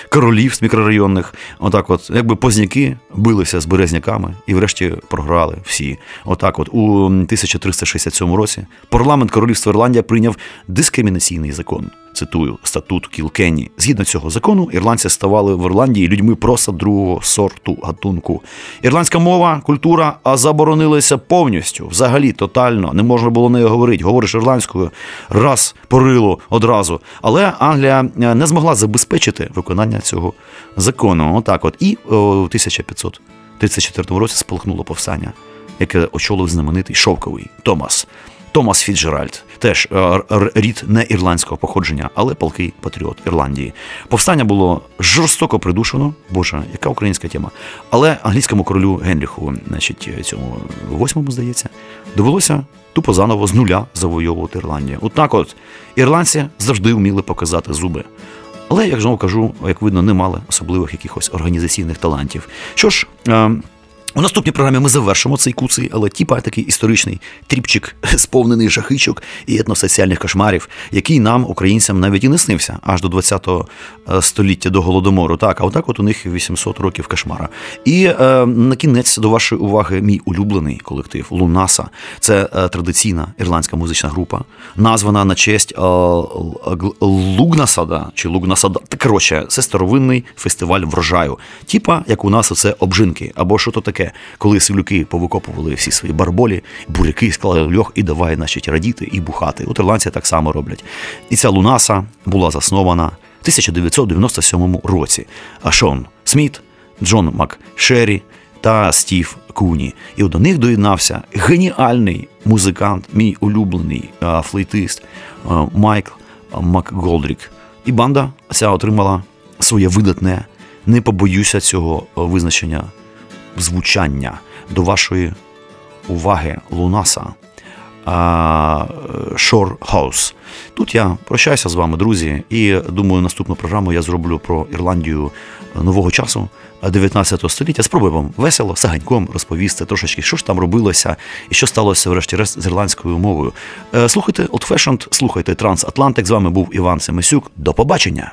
королівств мікрорайонних, отак, от якби позняки билися з березняками і, врешті, програли всі. Отак, от у 1367 році парламент королівства Ірландія прийняв дискримінаційний закон. Цитую статут Кілкені. Згідно цього закону, ірландці ставали в Ірландії людьми просто другого сорту гатунку. Ірландська мова, культура а заборонилася повністю, взагалі, тотально. Не можна було нею говорити. Говориш ірландською раз порило одразу. Але Англія е, не змогла забезпечити виконання цього закону. Отак, от і у 1534 році спалахнуло повстання, яке очолив знаменитий шовковий Томас. Томас Фіджеральд, теж е, рід не ірландського походження, але палкий патріот Ірландії. Повстання було жорстоко придушено. Боже, яка українська тема. Але англійському королю Генріху, значить, цьому восьмому, здається, довелося тупо заново з нуля завойовувати Ірландію. От так от ірландці завжди вміли показати зуби. Але, як знову кажу, як видно, не мали особливих якихось організаційних талантів. Що ж. Е, у наступній програмі ми завершимо цей куций, але тіпа такий історичний тріпчик, сповнений жахичок і етносоціальних кошмарів, який нам, українцям, навіть і не снився аж до 20-го е, століття до голодомору. Так, а отак от у них 800 років кошмара. І е, на кінець до вашої уваги мій улюблений колектив Лунаса. Це е, традиційна ірландська музична група, названа на честь е, Лугнасада чи Лугнасада. Коротше, це старовинний фестиваль врожаю. Тіпа, як у нас оце обжинки, або що то таке коли селюки повикопували всі свої барболі, буряки склали в льох і давай, значить, радіти і бухати. От ірландці так само роблять. І ця Лунаса була заснована в 1997 році. А Шон Сміт, Джон Макшері та Стів Куні. І до них доєднався геніальний музикант, мій улюблений флейтист Майкл Макголдрік. І банда ця отримала своє видатне. Не побоюся цього визначення звучання до вашої уваги Лунаса Shore House. Тут я прощаюся з вами, друзі, і думаю, наступну програму я зроблю про Ірландію нового часу 19 століття. Спробую вам весело, саганьком розповісти трошечки, що ж там робилося і що сталося, врешті-решт, з ірландською мовою. Е, слухайте Old Fashioned, слухайте Трансатлантик. З вами був Іван Семисюк. До побачення.